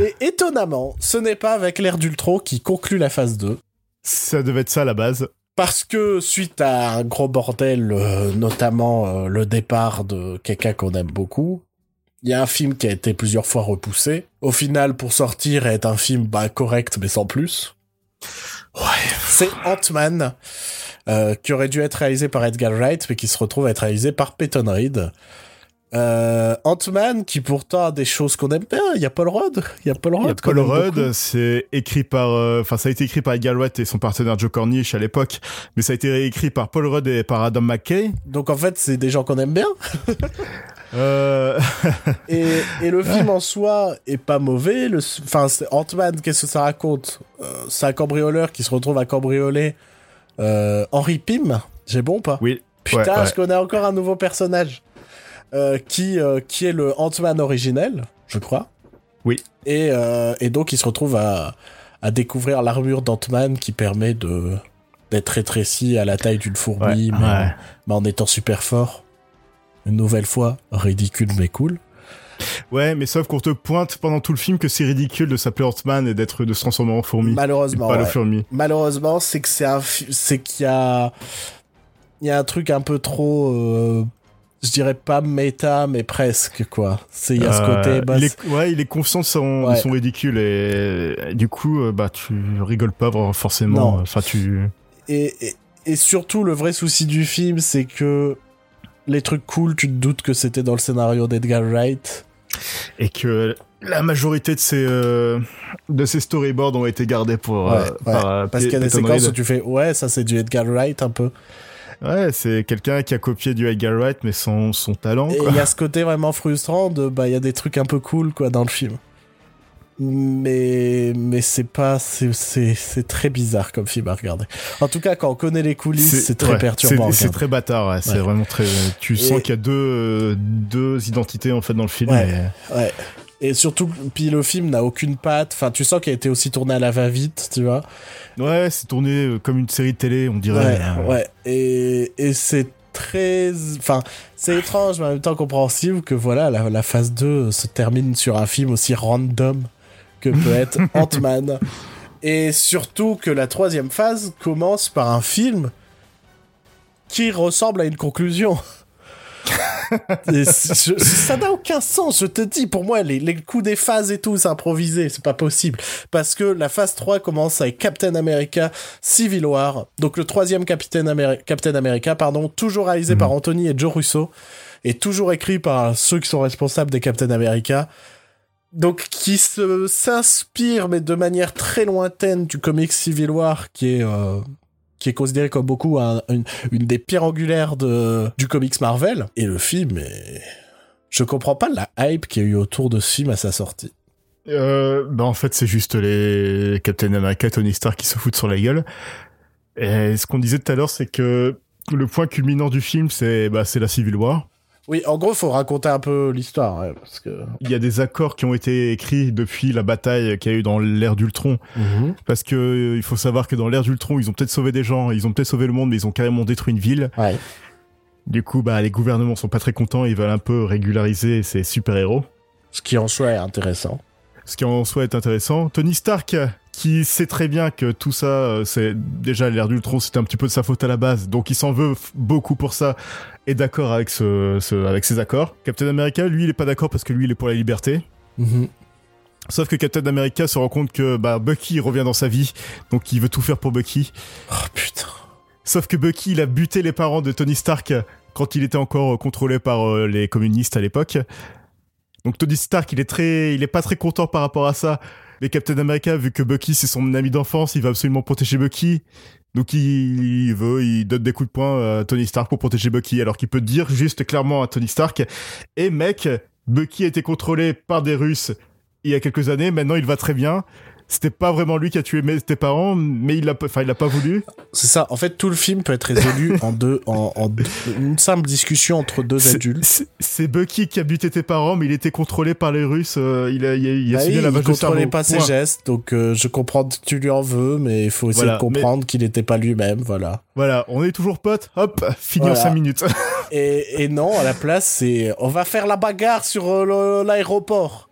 Et étonnamment, ce n'est pas avec l'ère d'Ultron qui conclut la phase 2. Ça devait être ça à la base. Parce que suite à un gros bordel, euh, notamment euh, le départ de quelqu'un qu'on aime beaucoup, il y a un film qui a été plusieurs fois repoussé. Au final, pour sortir et être un film bah, correct mais sans plus. Ouais. C'est Ant-Man, euh, qui aurait dû être réalisé par Edgar Wright, mais qui se retrouve à être réalisé par Peyton Reed. Euh, Ant-Man, qui pourtant a des choses qu'on aime bien. Il y a Paul Rudd. Il y a Paul Rudd. Y a qu'on Paul. Rudd, c'est écrit par, euh, enfin, ça a été écrit par Wright et son partenaire Joe Cornish à l'époque, mais ça a été réécrit par Paul Rudd et par Adam McKay. Donc en fait, c'est des gens qu'on aime bien. Euh, Et, et le film en soi est pas mauvais. Le, enfin, Ant-Man, qu'est-ce que ça raconte? C'est un cambrioleur qui se retrouve à cambrioler Henry Pym. J'ai bon ou pas? Oui. Putain, Ouais, ouais. je connais encore un nouveau personnage? Euh, qui, euh, qui est le Ant-Man originel, je crois. Oui. Et, euh, et donc, il se retrouve à, à découvrir l'armure d'Ant-Man qui permet de d'être rétréci à la taille d'une fourmi, Ouais, mais, ouais. mais en étant super fort. Une nouvelle fois, ridicule mais cool. Ouais, mais sauf qu'on te pointe pendant tout le film que c'est ridicule de s'appeler Ant-Man et d'être de se transformer en fourmi. Malheureusement, pas le fourmi. malheureusement, c'est que c'est un, c'est qu'il y a, il y a un truc un peu trop, euh, je dirais pas méta, mais presque quoi. C'est il y a ce Euh, côté, bah, il c'est- est, ouais, il est conscient de son, de Ouais. son ridicule et, et du coup, euh, bah, tu rigoles pas forcément. Non. Enfin, tu. et, et, et surtout le vrai souci du film, c'est que les trucs cool, tu te doutes que c'était dans le scénario d'Edgar Wright. Et que la majorité de ces, euh, de ces storyboards ont été gardés pour. Ouais, euh, ouais. par, euh, Parce qu'il y a des séquences où tu fais, ouais, ça c'est du Edgar Wright un peu. Ouais, c'est quelqu'un qui a copié du Edgar Wright, mais son, son talent. Et il y a ce côté vraiment frustrant de, bah, il y a des trucs un peu cool, quoi, dans le film. Mais, mais c'est pas, c'est, très bizarre comme film à regarder. En tout cas, quand on connaît les coulisses, c'est très ouais, perturbant. C'est très bâtard, ouais, c'est vraiment très. Tu Et- sens qu'il y a deux, euh, deux identités en fait dans le film. Ouais. et- Ouais. Et surtout, puis le film n'a aucune patte. Enfin, tu sens qu'il a été aussi tourné à la va-vite, tu vois. Ouais, c'est tourné euh, comme une série de télé, on dirait. Ouais, Euh, ouais. Et, et c'est très. Enfin, c'est étrange, mais en même temps compréhensible que voilà, la, la phase 2 se termine sur un film aussi random que peut être Ant-Man. Et surtout que la troisième phase commence par un film qui ressemble à une conclusion. Je- ça n'a aucun sens, je te dis. Pour moi, les, les coups des phases et tout, c'est improvisé, c'est pas possible. Parce que la phase 3 commence avec Captain America Civil War, donc le troisième Captain, Ameri- Captain America, pardon, toujours réalisé Mhm. par Anthony et Joe Russo, et toujours écrit par ceux qui sont responsables des Captain America. Donc, qui s'inspire, mais de manière très lointaine, du comic Civil War, qui est euh, qui est considéré comme beaucoup un- une, une des pierres angulaires de, du comics Marvel. Et le film est... Je comprends pas la hype qu'il y a eu autour de ce film à sa sortie. Euh, bah en fait c'est juste les Captain America, Tony Stark qui se foutent sur la gueule. Et ce qu'on disait tout à l'heure, c'est que le point culminant du film, c'est bah c'est la Civil War. Oui, en gros, faut raconter un peu l'histoire, ouais, parce que... Il y a des accords qui ont été écrits depuis la bataille qu'il y a eu dans l'ère d'Ultron. Parce que euh, il faut savoir que dans l'ère d'Ultron, ils ont peut-être sauvé des gens, ils ont peut-être sauvé le monde, mais ils ont carrément détruit une ville. Ouais. Du coup, bah les gouvernements sont pas très contents, ils veulent un peu régulariser ces super-héros. Ce qui en soi est intéressant. Ce qui en soi est intéressant. Tony Stark, qui sait très bien que tout ça, euh, c'est déjà l'ère d'Ultron, c'était un petit peu de sa faute à la base, donc il s'en veut beaucoup pour ça, est d'accord avec ce, avec ses accords. Captain America, lui, il est pas d'accord parce que lui, il est pour la liberté. Mhm. Sauf que Captain America se rend compte que bah, Bucky revient dans sa vie, donc il veut tout faire pour Bucky. Oh putain. Sauf que Bucky, il a buté les parents de Tony Stark quand il était encore contrôlé par euh, les communistes à l'époque. Donc Tony Stark, il est très, il est pas très content par rapport à ça. Mais Captain America, vu que Bucky c'est son ami d'enfance, il va absolument protéger Bucky. Donc il, veut, il donne des coups de poing à Tony Stark pour protéger Bucky, alors qu'il peut dire juste clairement à Tony Stark, et mec, Bucky a été contrôlé par des Russes il y a quelques années, maintenant il va très bien c'était pas vraiment lui qui a tué tes parents, mais il l'a, enfin, il l'a pas voulu. C'est ça. En fait, tout le film peut être résolu en deux, en, une simple discussion entre deux adultes. C'est, Bucky qui a buté tes parents, mais il était contrôlé par les Russes. Euh, il a, il a, il a bah la il contrôlait pas ses gestes, donc euh, je comprends que tu lui en veux, mais il faut essayer de comprendre qu'il n'était pas lui-même, voilà. Voilà, on est toujours potes. Hop, fini en cinq minutes. et, et non, à la place, c'est on va faire la bagarre sur euh, l'aéroport.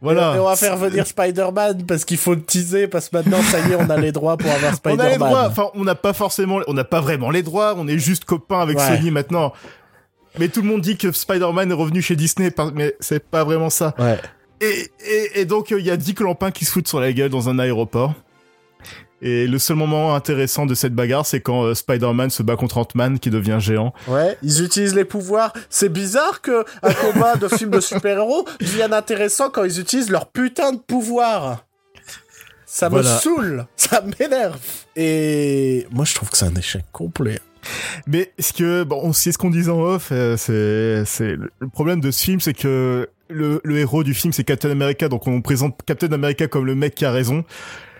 Voilà. Et, on va faire venir Spider-Man parce qu'il faut le teaser parce que maintenant ça y est, on a les droits pour avoir Spider-Man. On a les droits. Enfin, on n'a pas forcément, on n'a pas vraiment les droits. On est juste copains avec Sony maintenant. Mais tout le monde dit que Spider-Man est revenu chez Disney, mais c'est pas vraiment ça. Ouais. Et, et, et donc il y a Dick Lampin qui se fout sur la gueule dans un aéroport. Et le seul moment intéressant de cette bagarre, c'est quand euh, Spider-Man se bat contre Ant-Man qui devient géant. Ouais, ils utilisent les pouvoirs. C'est bizarre que un combat de film de super-héros devienne intéressant quand ils utilisent leur putain de pouvoir. Ça me saoule, ça m'énerve. Et moi, je trouve que c'est un échec complet. Mais ce que bon, c'est ce qu'on disait en off, euh, c'est c'est le problème de ce film, c'est que le, le héros du film c'est Captain America, donc on présente Captain America comme le mec qui a raison.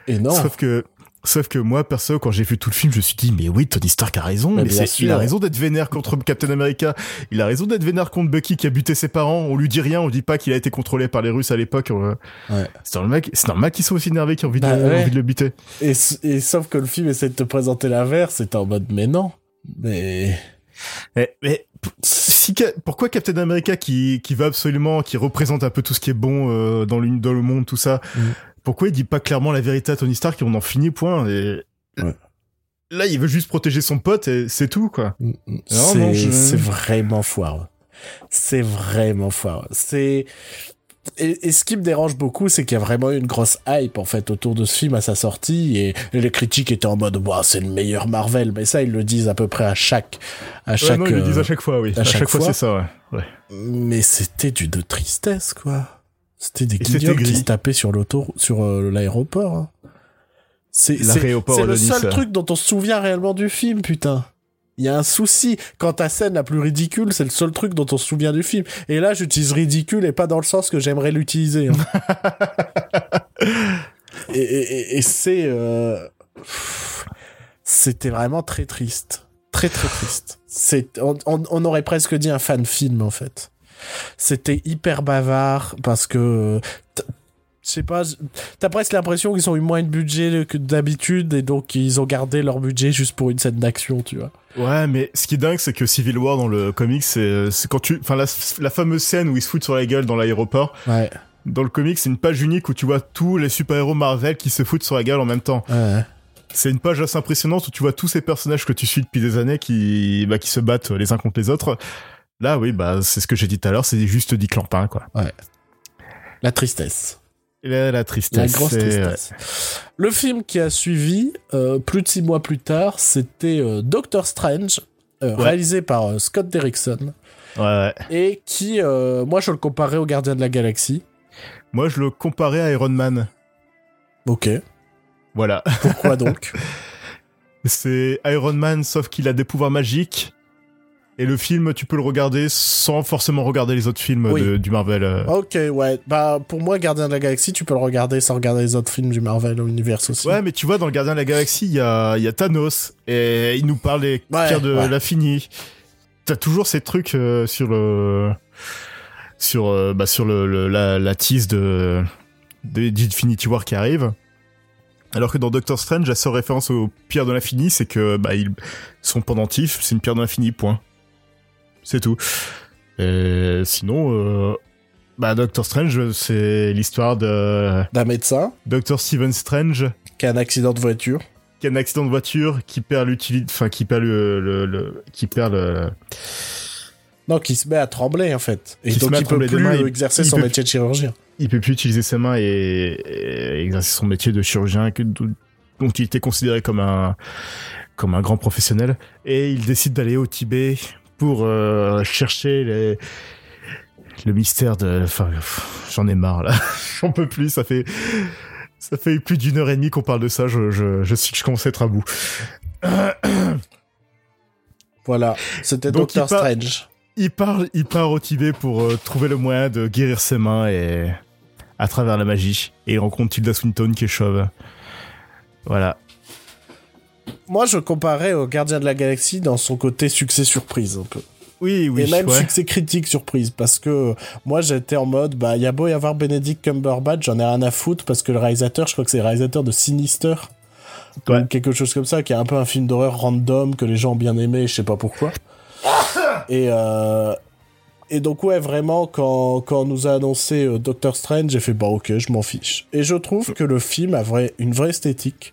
Et non. Sauf que Sauf que moi, perso, quand j'ai vu tout le film, je me suis dit, mais oui, Tony Stark a raison, mais, il a raison d'être vénère contre Captain America. Il a raison d'être vénère contre Bucky qui a buté ses parents. On lui dit rien, on dit pas qu'il a été contrôlé par les Russes à l'époque. Ouais. C'est normal, c'est normal qu'ils soient aussi énervés, qu'ils ont envie, de, bah le buter. Et, sauf que le film essaie de te présenter l'inverse, c'est en mode, mais non. Mais... Mais, mais si, pourquoi Captain America qui, qui va absolument, qui représente un peu tout ce qui est bon euh, dans, le, dans le monde, tout ça, mm pourquoi il dit pas clairement la vérité à Tony Stark et on en finit point et là il veut juste protéger son pote et c'est tout quoi. Mm, mm. C'est vraiment foireux. C'est vraiment foireux. C'est et, ce qui me dérange beaucoup, c'est qu'il y a vraiment une grosse hype en fait autour de ce film à sa sortie et, les critiques étaient en mode waouh c'est le meilleur Marvel, mais ça ils le disent à peu près à chaque à chaque. non, ils le disent à chaque fois, oui. À, chaque, fois, c'est ça, ouais. Mais c'était du de tristesse quoi. C'était des guignols qui se tapaient sur l'auto, sur euh, l'aéroport. Hein. C'est le seul truc dont on se souvient réellement du film, putain. Il y a un souci. Quand ta scène la plus ridicule, c'est le seul truc dont on se souvient du film. Et là, j'utilise ridicule et pas dans le sens que j'aimerais l'utiliser. Hein. et, et, c'est... Euh... C'était vraiment très triste. Très très triste. C'est, on, on aurait presque dit un fan film en fait. C'était hyper bavard parce que je sais pas, t'as presque l'impression qu'ils ont eu moins de budget que d'habitude et donc ils ont gardé leur budget juste pour une scène d'action, tu vois. Ouais, mais ce qui est dingue, c'est que Civil War dans le comic, c'est quand tu, enfin la, la, fameuse scène où ils se foutent sur la gueule dans l'aéroport. Ouais. Dans le comic, c'est une page unique où tu vois tous les super-héros Marvel qui se foutent sur la gueule en même temps. Ouais. C'est une page assez impressionnante où tu vois tous ces personnages que tu suis depuis des années qui, bah, qui se battent les uns contre les autres. Là, oui, bah, c'est ce que j'ai dit tout à l'heure, c'est juste dit clampin, quoi. Ouais. La tristesse. La, la tristesse. La grosse tristesse. Le film qui a suivi, euh, plus de six mois plus tard, c'était euh, Doctor Strange, euh, réalisé par Scott Derrickson. Ouais. Et qui, moi, je le comparais au Gardien de la Galaxie. Moi, je le comparais à Iron Man. Ok. Voilà. Pourquoi donc? C'est Iron Man, sauf qu'il a des pouvoirs magiques et le film, tu peux le regarder sans forcément regarder les autres films du Marvel. Euh. Ok, ouais. Bah, pour moi, Gardien de la Galaxie, tu peux le regarder sans regarder les autres films du Marvel Universe aussi. Ouais, mais tu vois, dans le Gardien de la Galaxie, il y a, y a Thanos et il nous parle des pierres de l'infini. T'as toujours ces trucs euh, sur le, sur, euh, bah, sur le, la, la tease de, d'Infinity War qui arrive. Alors que dans Doctor Strange, la seule référence aux pierres de l'infini, c'est que bah, ils sont pendentifs, c'est une pierre de l'infini, point. C'est tout. Et sinon, euh, Bah, Doctor Strange, c'est l'histoire de... D'un médecin. Doctor Stephen Strange. Qui a un accident de voiture. Qui a un accident de voiture, qui perd l'utilité... Enfin, qui perd le, le, Qui perd le... Non, qui se met à trembler, en fait. Et donc, il peut plus exercer son métier de chirurgien. Il peut plus utiliser ses mains et, exercer son métier de chirurgien, dont il était considéré comme un, comme un grand professionnel. Et il décide d'aller au Tibet pour euh, chercher les, le mystère de. Enfin, j'en ai marre là. j'en peux plus. Ça fait. Ça fait plus d'une heure et demie qu'on parle de ça. Je, je, je, je commence à être à bout. voilà. C'était Doctor Strange. Il part, il part au Tibet pour euh, trouver le moyen de guérir ses mains et à travers la magie. Et il rencontre Tilda Swinton qui est chauve. Voilà. Moi, je comparais au Gardien de la Galaxie dans son côté succès surprise un peu. Oui, oui. Et même succès critique surprise parce que moi j'étais en mode bah il y a beau y avoir Benedict Cumberbatch, j'en ai rien à foutre parce que le réalisateur, je crois que c'est le réalisateur de Sinister. quelque chose comme ça qui est un peu un film d'horreur random que les gens ont bien aimé, je sais pas pourquoi. et euh, et donc ouais vraiment quand quand on nous a annoncé euh, Doctor Strange, j'ai fait bah OK, je m'en fiche. Et je trouve que le film a vrai une vraie esthétique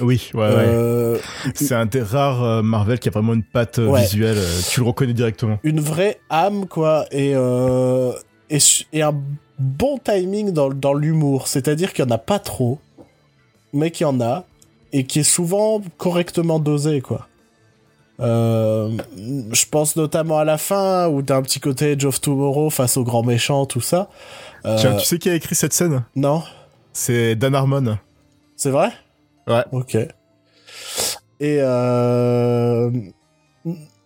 oui, ouais, euh, C'est un des rares euh, Marvel qui a vraiment une patte euh, visuelle. tu le reconnais directement. Une vraie âme, quoi, et, et, un bon timing dans, dans l'humour. C'est-à-dire qu'il n'y en a pas trop, mais qu'il y en a, et qui est souvent correctement dosé, quoi. je pense notamment à la fin où t'as un petit côté Edge of Tomorrow face au grand méchant, tout ça. Tiens, tu sais qui a écrit cette scène? Non. C'est Dan Harmon. C'est vrai? Ouais. Ok. Et euh...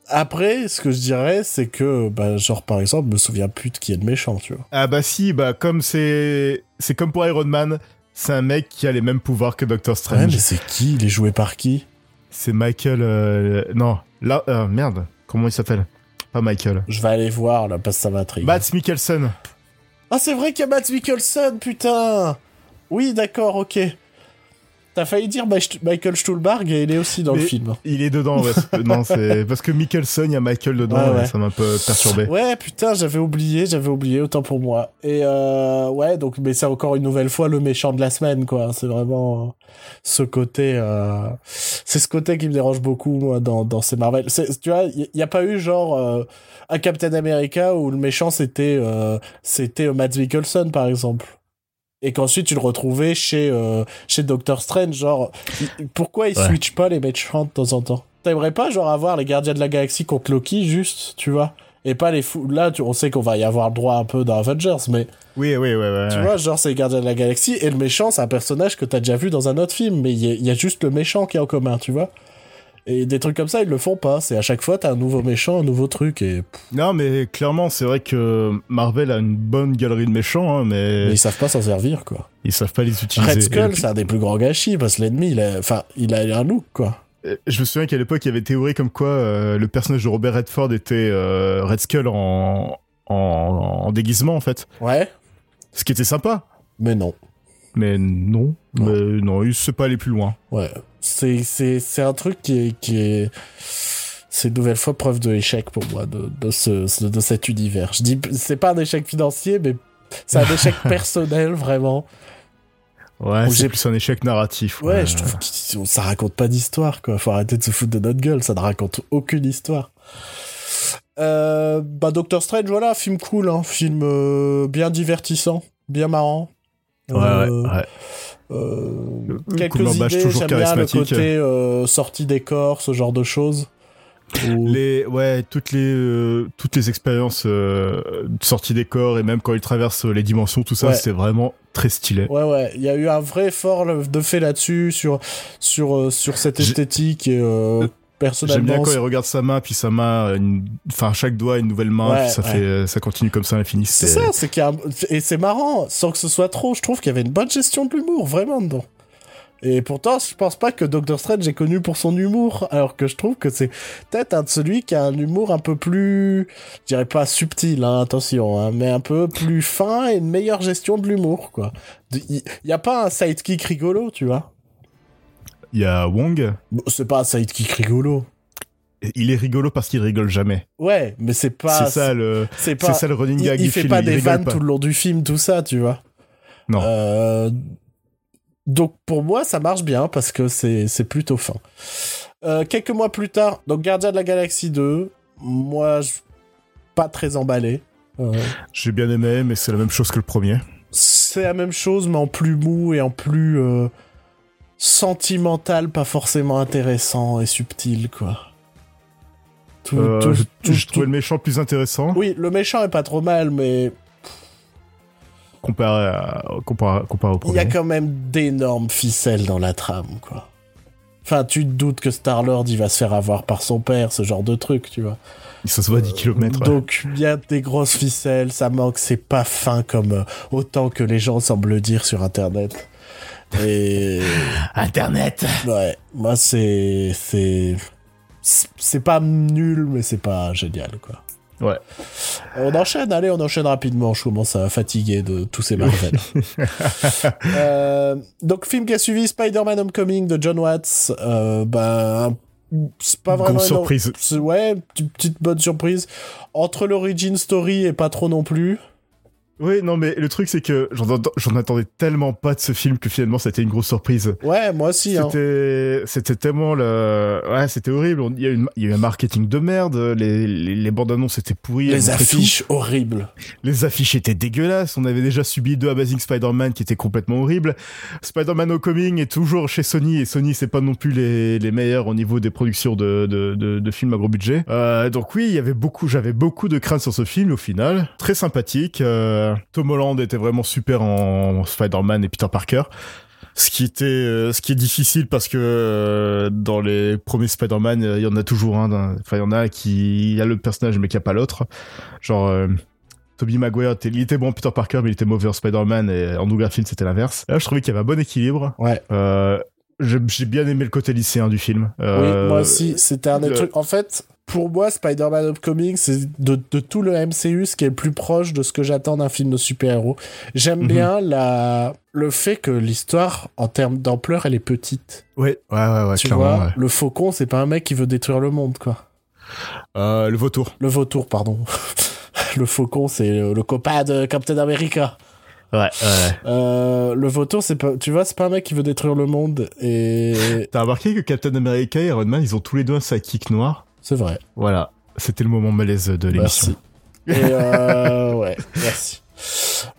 après, ce que je dirais, c'est que, bah, genre, par exemple, je me souviens plus de qui est le méchant, tu vois. Ah bah si, bah comme c'est, c'est comme pour Iron Man, c'est un mec qui a les mêmes pouvoirs que Doctor Strange. Ouais, mais c'est qui? Il est joué par qui? C'est Michael. Euh... Non, là, euh, merde. Comment il s'appelle? Pas Michael. Je vais aller voir là, parce que ça m'intrigue. Matt Mikkelsen. Ah, c'est vrai qu'il y a Matt Mikkelsen, putain. Oui, d'accord, ok. T'as failli dire Michael Stuhlbarg et il est aussi dans le film. Il est dedans, ouais. non, c'est parce que Mikkelson, il y a Michael dedans, ça m'a un peu perturbé. Ouais, putain, j'avais oublié, j'avais oublié, autant pour moi. Et euh, ouais, donc, mais c'est encore une nouvelle fois le méchant de la semaine, quoi. C'est vraiment euh, ce côté, euh... c'est ce côté qui me dérange beaucoup, moi, dans, dans ces Marvel. Tu vois, il n'y a pas eu genre euh, un Captain America où le méchant c'était euh, c'était Matt Mikkelson, par exemple et qu'ensuite tu le retrouvais chez euh, chez Doctor Strange genre pourquoi ils switchent pas les méchants de temps en temps? T'aimerais pas genre avoir les gardiens de la galaxie contre Loki juste tu vois? Et pas les fous là tu, on sait qu'on va y avoir droit un peu dans Avengers mais oui oui oui, oui tu vois genre c'est les gardiens de la galaxie et le méchant c'est un personnage que t'as déjà vu dans un autre film mais il y, y, a juste le méchant qui est en commun tu vois? Et des trucs comme ça, ils le font pas. C'est à chaque fois, t'as un nouveau méchant, un nouveau truc. Et... Non, mais clairement, c'est vrai que Marvel a une bonne galerie de méchants, hein, mais... mais... ils savent pas s'en servir, quoi. Ils savent pas les utiliser. Red Skull, c'est un des plus grands gâchis, parce que l'ennemi, il a... Enfin, il a un look, quoi. Euh, je me souviens qu'à l'époque, il y avait théorie comme quoi euh, le personnage de Robert Redford était euh, Red Skull en... en... en déguisement, en fait. Ouais. Ce qui était sympa. Mais non. Mais non, non. mais non, il sait pas aller plus loin. Ouais, c'est c'est c'est un truc qui est qui est c'est une nouvelle fois preuve de échec pour moi de de ce de cet univers. Je dis c'est pas un échec financier, mais c'est un échec personnel vraiment. Ouais, c'est plus un échec narratif. Ouais, je trouve que ça raconte pas d'histoire, quoi. Faut arrêter de se foutre de notre gueule, ça ne raconte aucune histoire. Euh, bah Doctor Strange, voilà, film cool, hein, film euh, bien divertissant, bien marrant. Ouais, euh, ouais, euh, quelques idées, j'aime bien le côté euh, sortie des corps, ce genre de choses. Les, ouais, toutes les, euh, toutes les expériences euh, de sortie des corps et même quand ils traversent les dimensions, tout ça, c'est vraiment très stylé. Ouais, ouais, il y a eu un vrai effort de fait là-dessus sur, sur, sur cette esthétique et J'aime bien quand il regarde sa main, puis sa main, enfin chaque doigt une nouvelle main, puis ça fait, ça continue comme ça à l'infini. C'est ça, c'est qu'il et c'est marrant, sans que ce soit trop. Je trouve qu'il y avait une bonne gestion de l'humour, vraiment dedans. Et pourtant, je pense pas que Doctor Strange est connu pour son humour, alors que je trouve que c'est peut-être un de celui qui a un humour un peu plus, je dirais pas subtil, hein, attention, hein, mais un peu plus fin et une meilleure gestion de l'humour, quoi. Il y a pas un sidekick rigolo, tu vois. Il y a Wong. c'est pas un sidekick rigolo. il est rigolo parce qu'il rigole jamais. Ouais, mais c'est pas. C'est ça le. C'est pas. ça le running gag il, il fait film, pas des vannes tout le long du film, tout ça, tu vois. Non. Euh, donc pour moi, ça marche bien parce que c'est c'est plutôt fin. Euh, quelques mois plus tard, donc Gardien de la Galaxie 2, moi, je... pas très emballé. Euh, J'ai bien aimé, mais c'est la même chose que le premier. C'est la même chose, mais en plus mou et en plus euh, sentimental, pas forcément intéressant et subtil, quoi. Tout, euh, tout, je, trouvais le méchant plus intéressant. Oui, le méchant est pas trop mal, mais comparé, à, comparé, comparé au premier. Il y a quand même d'énormes ficelles dans la trame, quoi. Enfin, tu te doutes que Star-Lord, il va se faire avoir par son père, ce genre de truc, tu vois. Il se voit à 10 km. Donc, il y a des grosses ficelles, ça manque, c'est pas fin comme euh, autant que les gens semblent le dire sur Internet. Et... Internet Ouais, moi, c'est... C'est... C'est pas nul, mais c'est pas génial, quoi. Ouais. On enchaîne, allez, on enchaîne rapidement. Je commence à fatiguer de tous ces Marvel. euh, donc, film qui a suivi Spider-Man Homecoming de John Watts. Euh, ben, c'est pas vraiment. Grosse surprise. Ouais, petite bonne surprise. Entre l'origin story et pas trop non plus. Oui, non, mais le truc, c'est que j'en attendais tellement pas de ce film que finalement, c'était une grosse surprise. Ouais, moi aussi. Hein. C'était, tellement le, ouais, c'était horrible. Il y, a eu il y a eu un marketing de merde. Les, les, les bandes annonces étaient pourries. Les affiches horribles. Les affiches étaient dégueulasses. On avait déjà subi deux Amazing Spider-Man qui étaient complètement horribles. Spider-Man Homecoming est toujours chez Sony et Sony, c'est pas non plus les, les meilleurs au niveau des productions de, de, de, de films à gros budget. Euh, donc oui, il y avait beaucoup, j'avais beaucoup de craintes sur ce film au final. Très sympathique. Euh, Tom Holland était vraiment super en Spider-Man et Peter Parker. Ce qui était, euh, ce qui est difficile parce que euh, dans les premiers Spider-Man, il y en a toujours un. Enfin, il y en a qui, il y a le personnage mais qui a pas l'autre. Genre. Euh, Tobey Maguire, il était bon Peter Parker, mais il était mauvais en Spider-Man et en Garfield c'était l'inverse. Là, je trouvais qu'il y avait un bon équilibre. Ouais. J'ai bien aimé le côté lycéen du film. Oui, moi aussi. C'était un des trucs. En fait, pour moi, Spider-Man Homecoming, c'est de, de, tout le MCU ce qui est le plus proche de ce que j'attends d'un film de super-héros. J'aime mm -hmm. bien la, le fait que l'histoire, en termes d'ampleur, elle est petite. Ouais, ouais, ouais, ouais tu clairement. Vois, ouais. Le faucon, c'est pas un mec qui veut détruire le monde, quoi. Euh, le vautour. Le vautour, pardon. le faucon, c'est le, le, copain de Captain America. Ouais, ouais. Euh, le vautour, c'est pas, tu vois, c'est pas un mec qui veut détruire le monde et. T'as remarqué que Captain America et Iron Man, ils ont tous les deux un sidekick noir? C'est vrai. Voilà. C'était le moment malaise de l'émission. Merci. Et euh, ouais, merci.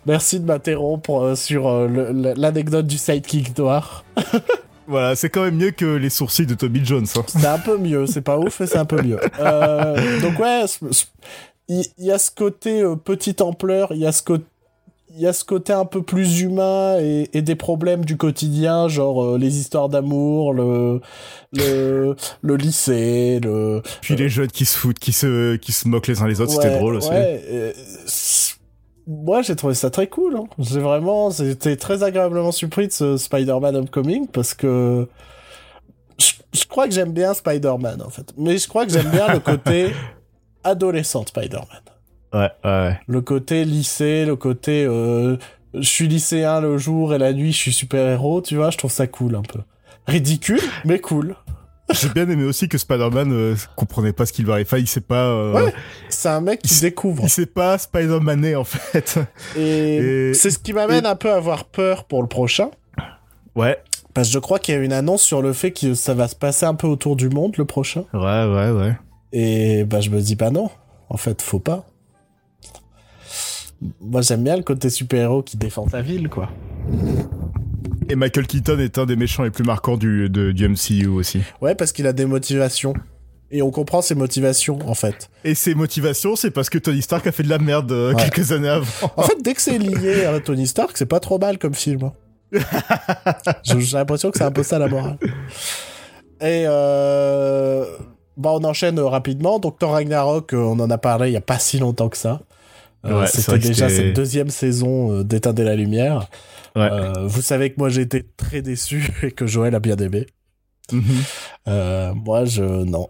Merci de m'interrompre euh, sur euh, l'anecdote du sidekick noir. voilà, c'est quand même mieux que les sourcils de Toby Jones. Hein. C'est un peu mieux, c'est pas ouf, mais c'est un peu mieux. Euh, donc ouais, il y, y, a ce côté euh, petite ampleur, il y a ce côté il y a ce côté un peu plus humain et, et des problèmes du quotidien, genre euh, les histoires d'amour, le, le le lycée, le puis les jeunes qui se foutent, qui se qui se moquent les uns les autres, ouais, c'était drôle aussi. Ouais, euh, moi j'ai trouvé ça très cool. Hein. J'ai vraiment, j'étais très agréablement surpris de ce Spider-Man Homecoming parce que je, je crois que j'aime bien Spider-Man en fait, mais je crois que j'aime bien le côté adolescent Spider-Man. Ouais, ouais. Le côté lycée, le côté euh, je suis lycéen le jour et la nuit je suis super-héros, tu vois, je trouve ça cool un peu. Ridicule, mais cool. J'ai bien aimé aussi que Spider-Man euh, comprenait pas ce qu'il va arriver. Enfin, il sait pas. Euh, ouais, c'est un mec qui il découvre. Il sait pas Spider-Mané en fait. Et, et... c'est ce qui m'amène et... un peu à avoir peur pour le prochain. Ouais. Parce que je crois qu'il y a une annonce sur le fait que ça va se passer un peu autour du monde le prochain. Ouais, ouais, ouais. Et bah je me dis pas non. En fait, faut pas moi j'aime bien le côté super-héros qui défend sa ville, quoi. Et Michael Keaton est un des méchants les plus marquants du, de, du MCU aussi. Ouais, parce qu'il a des motivations. Et on comprend ses motivations, en fait. Et ses motivations, c'est parce que Tony Stark a fait de la merde euh, ouais. quelques années avant. En fait, dès que c'est lié à Tony Stark, c'est pas trop mal comme film. J'ai l'impression que c'est un peu ça la morale. Et euh... Bah, on enchaîne rapidement. Donc, Thor Ragnarok, on en a parlé il y a pas si longtemps que ça. Euh, ouais, C'était déjà cette deuxième saison euh, d'Éteindre la lumière. Ouais. Euh, vous savez que moi j'ai été très déçu et que Joël a bien aimé. Mm -hmm. moi je non.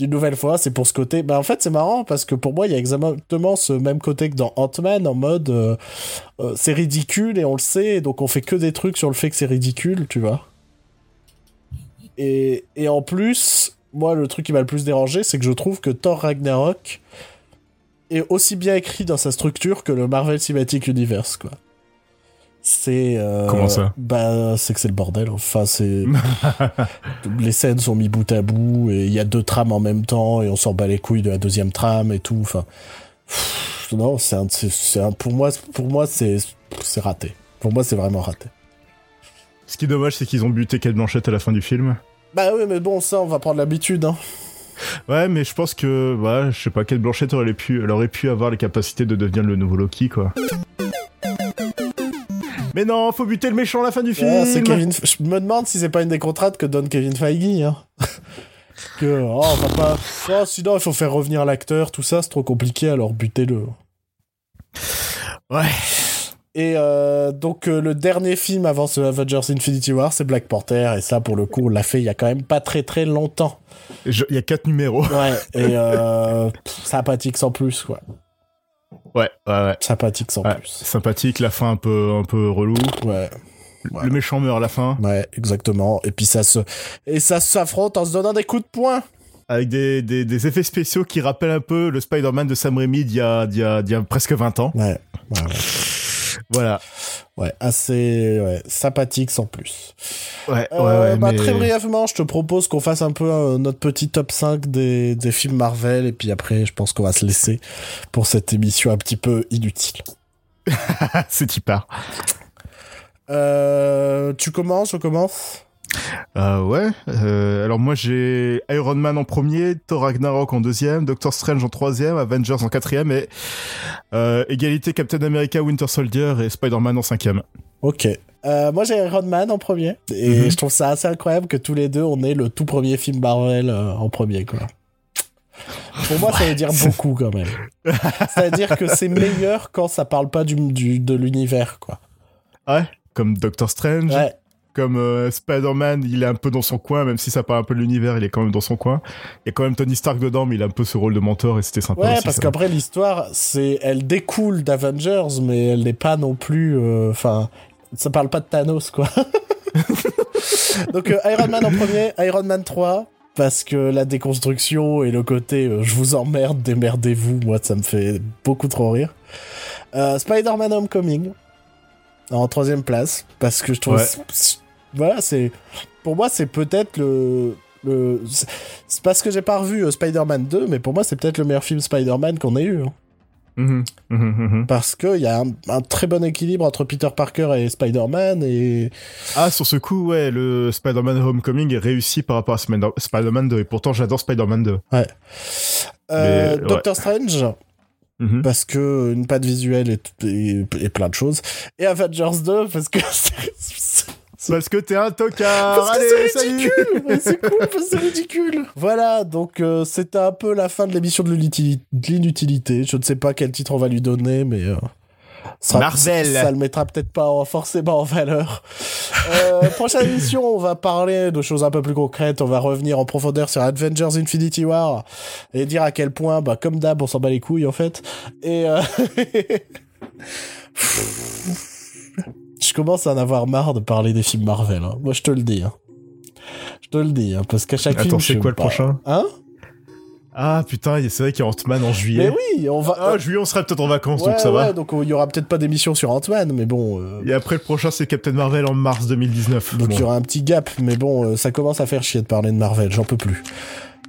Une nouvelle fois, c'est pour ce côté. Bah en fait c'est marrant parce que pour moi il y a exactement ce même côté que dans Ant-Man en mode euh, c'est ridicule et on le sait donc on fait que des trucs sur le fait que c'est ridicule, tu vois. Et, et en plus moi, le truc qui m'a le plus dérangé, c'est que je trouve que Thor Ragnarok est aussi bien écrit dans sa structure que le Marvel Cinematic Universe, quoi. C'est. Euh, Comment ça Bah, c'est que c'est le bordel. Enfin, c'est. les scènes sont mis bout à bout et il y a deux trames en même temps et on s'en bat les couilles de la deuxième trame et tout. Enfin. Non, c'est un, c'est un, pour moi, pour moi, c'est, c'est raté. Pour moi, c'est vraiment raté. Ce qui est dommage, c'est qu'ils ont buté Kate Blanchett à la fin du film. Bah oui, mais bon, ça, on va prendre l'habitude, hein. Ouais, mais je pense que, bah, je sais pas, Kate Blanchett aurait pu, elle aurait pu avoir les capacités de devenir le nouveau Loki, quoi. Mais non, faut buter le méchant à la fin du film. Ouais, c'est Kevin. Je me demande si c'est pas une des contraintes que donne Kevin Feige. Hein. que oh, on va pas. Oh, sinon, il faut faire revenir l'acteur, tout ça, c'est trop compliqué. Alors butez-le. Ouais. Et euh, donc euh, le dernier film avant ce Avengers Infinity War, c'est Black Panther, et ça pour le coup on l'a fait il y a quand même pas très très longtemps. Il y a quatre numéros. Ouais, et euh, sympathique sans plus quoi. Ouais, ouais, ouais. Sympathique sans Ouais, plus. Sympathique, la fin un peu, un peu relou. Ouais, Le méchant meurt à la fin. ouais, exactement. Et puis ça se et ça s'affronte en se donnant des coups de poing. Avec des, des, des effets spéciaux qui rappellent un peu le Spider-Man de Sam Raimi d'il y a, d'il y a, d'il y a presque 20 ans. Ouais, ouais, ouais. Voilà. Ouais, assez ouais, sympathique sans plus. Ouais, Euh, ouais, ouais. bah, mais- Très brièvement, je te propose qu'on fasse un peu euh, notre petit top 5 des, des films Marvel, et puis après, je pense qu'on va se laisser pour cette émission un petit peu inutile. c'est y part? Euh, tu commences, je commence? Euh, ouais. Euh, alors moi j'ai Iron Man en premier, Thor Ragnarok en deuxième, Doctor Strange en troisième, Avengers en quatrième et euh, égalité Captain America, Winter Soldier et Spider-Man en cinquième. Ok. Euh, moi, j'ai Iron Man en premier, et Mhm. je trouve ça assez incroyable que tous les deux, on ait le tout premier film Marvel en premier, quoi. Pour moi, ça veut dire beaucoup quand même. C'est-à-dire que c'est meilleur quand ça parle pas du, du- de l'univers, quoi. Ouais. Comme Doctor Strange, Ouais, comme euh, Spider-Man, il est un peu dans son coin, même si ça parle un peu de l'univers, il est quand même dans son coin. Il y a quand même Tony Stark dedans, mais il a un peu ce rôle de mentor et c'était sympa Ouais, aussi, parce qu'après l'histoire, c'est, elle découle d'Avengers, mais elle n'est pas non plus, euh, enfin, ça parle pas de Thanos, quoi. Donc euh, Iron Man en premier, Iron Man 3, parce que la déconstruction et le côté euh, je vous emmerde, démerdez-vous, moi ça me fait beaucoup trop rire. Euh, Spider-Man Homecoming en troisième place, parce que je trouve, Ouais. Voilà, c'est, pour moi c'est peut-être le le c'est- parce que j'ai pas revu euh, Spider-Man 2 mais pour moi c'est peut-être le meilleur film Spider-Man qu'on ait eu hein. Mhm, mhm. parce que il y a un, un très bon équilibre entre Peter Parker et Spider-Man et Ah, sur ce coup, ouais, le Spider-Man Homecoming est réussi par rapport à Spider- Spider-Man 2. Et pourtant, j'adore Spider-Man 2. euh, Mais, ouais. Doctor Strange Mhm. parce que une patte visuelle et, et, et plein de choses et Avengers 2 parce que Parce que t'es un tocard. Parce que c'est ridicule. C'est cool parce que c'est ridicule. Voilà donc euh, c'était un peu la fin de l'émission de l'inutilité. Je ne sais pas quel titre on va lui donner mais euh, ça, Marvel. ça, le mettra peut-être pas en- forcément en valeur. Euh, prochaine émission on va parler de choses un peu plus concrètes. On va revenir en profondeur sur Avengers Infinity War et dire à quel point bah comme d'hab on s'en bat les couilles en fait. Et euh, je commence à en avoir marre de parler des films Marvel. hein. Moi, je te le dis. hein. Je te le dis, hein, parce qu'à chaque film. Attends, je c'est quoi le pas. prochain Hein Ah, putain, c'est vrai qu'il y a Ant-Man en Mais juillet. oui, on va. Ah, juillet, on serait peut-être en vacances, ouais, donc ça ouais, va. donc il y aura peut-être pas d'émission sur Ant-Man, mais bon. euh, Et après, le prochain, c'est Captain Marvel en mars 2019. Donc Bon. il y aura un petit gap, mais bon, euh, ça commence à faire chier de parler de Marvel, j'en peux plus.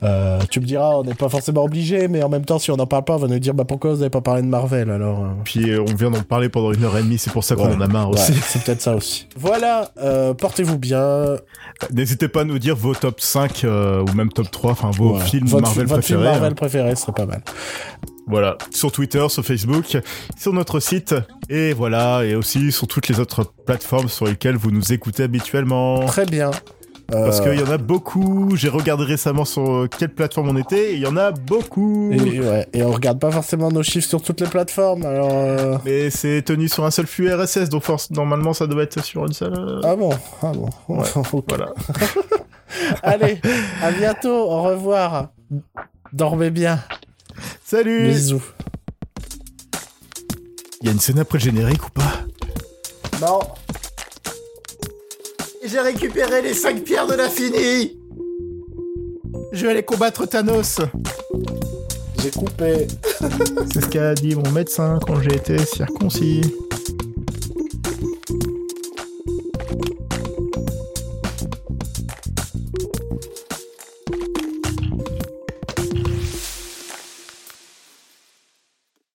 Euh, tu me diras, on n'est pas forcément obligé, mais en même temps, si on n'en parle pas, on va nous dire, bah pourquoi vous n'avez pas parlé de Marvel alors euh, Puis euh, on vient d'en parler pendant une heure et demie, c'est pour ça qu'on Ouais. en a marre ouais, aussi. c'est peut-être ça aussi. Voilà, portez-vous bien. N'hésitez pas à nous dire vos top 5 euh, ou même top 3, enfin vos films votre, Marvel votre film préférés. Marvel hein. préféré serait pas mal. Voilà, sur Twitter, sur Facebook, sur notre site, et voilà, et aussi sur toutes les autres plateformes sur lesquelles vous nous écoutez habituellement. Très bien. Parce Euh, qu'il y en a beaucoup. J'ai regardé récemment sur quelle plateforme on était, et il y en a beaucoup. Et, ouais, et on regarde pas forcément nos chiffres sur toutes les plateformes, alors... euh, Mais c'est tenu sur un seul flux RSS, donc force, normalement ça doit être sur une seule. euh, Ah bon? Ah bon Ouais. Voilà. Allez, à bientôt, au revoir. Dormez bien. Salut Bisous. Il y a une scène après le générique ou pas? Non. J'ai récupéré les 5 pierres de l'infini Je vais aller combattre Thanos. J'ai coupé. C'est ce qu'a dit mon médecin quand j'ai été circoncis.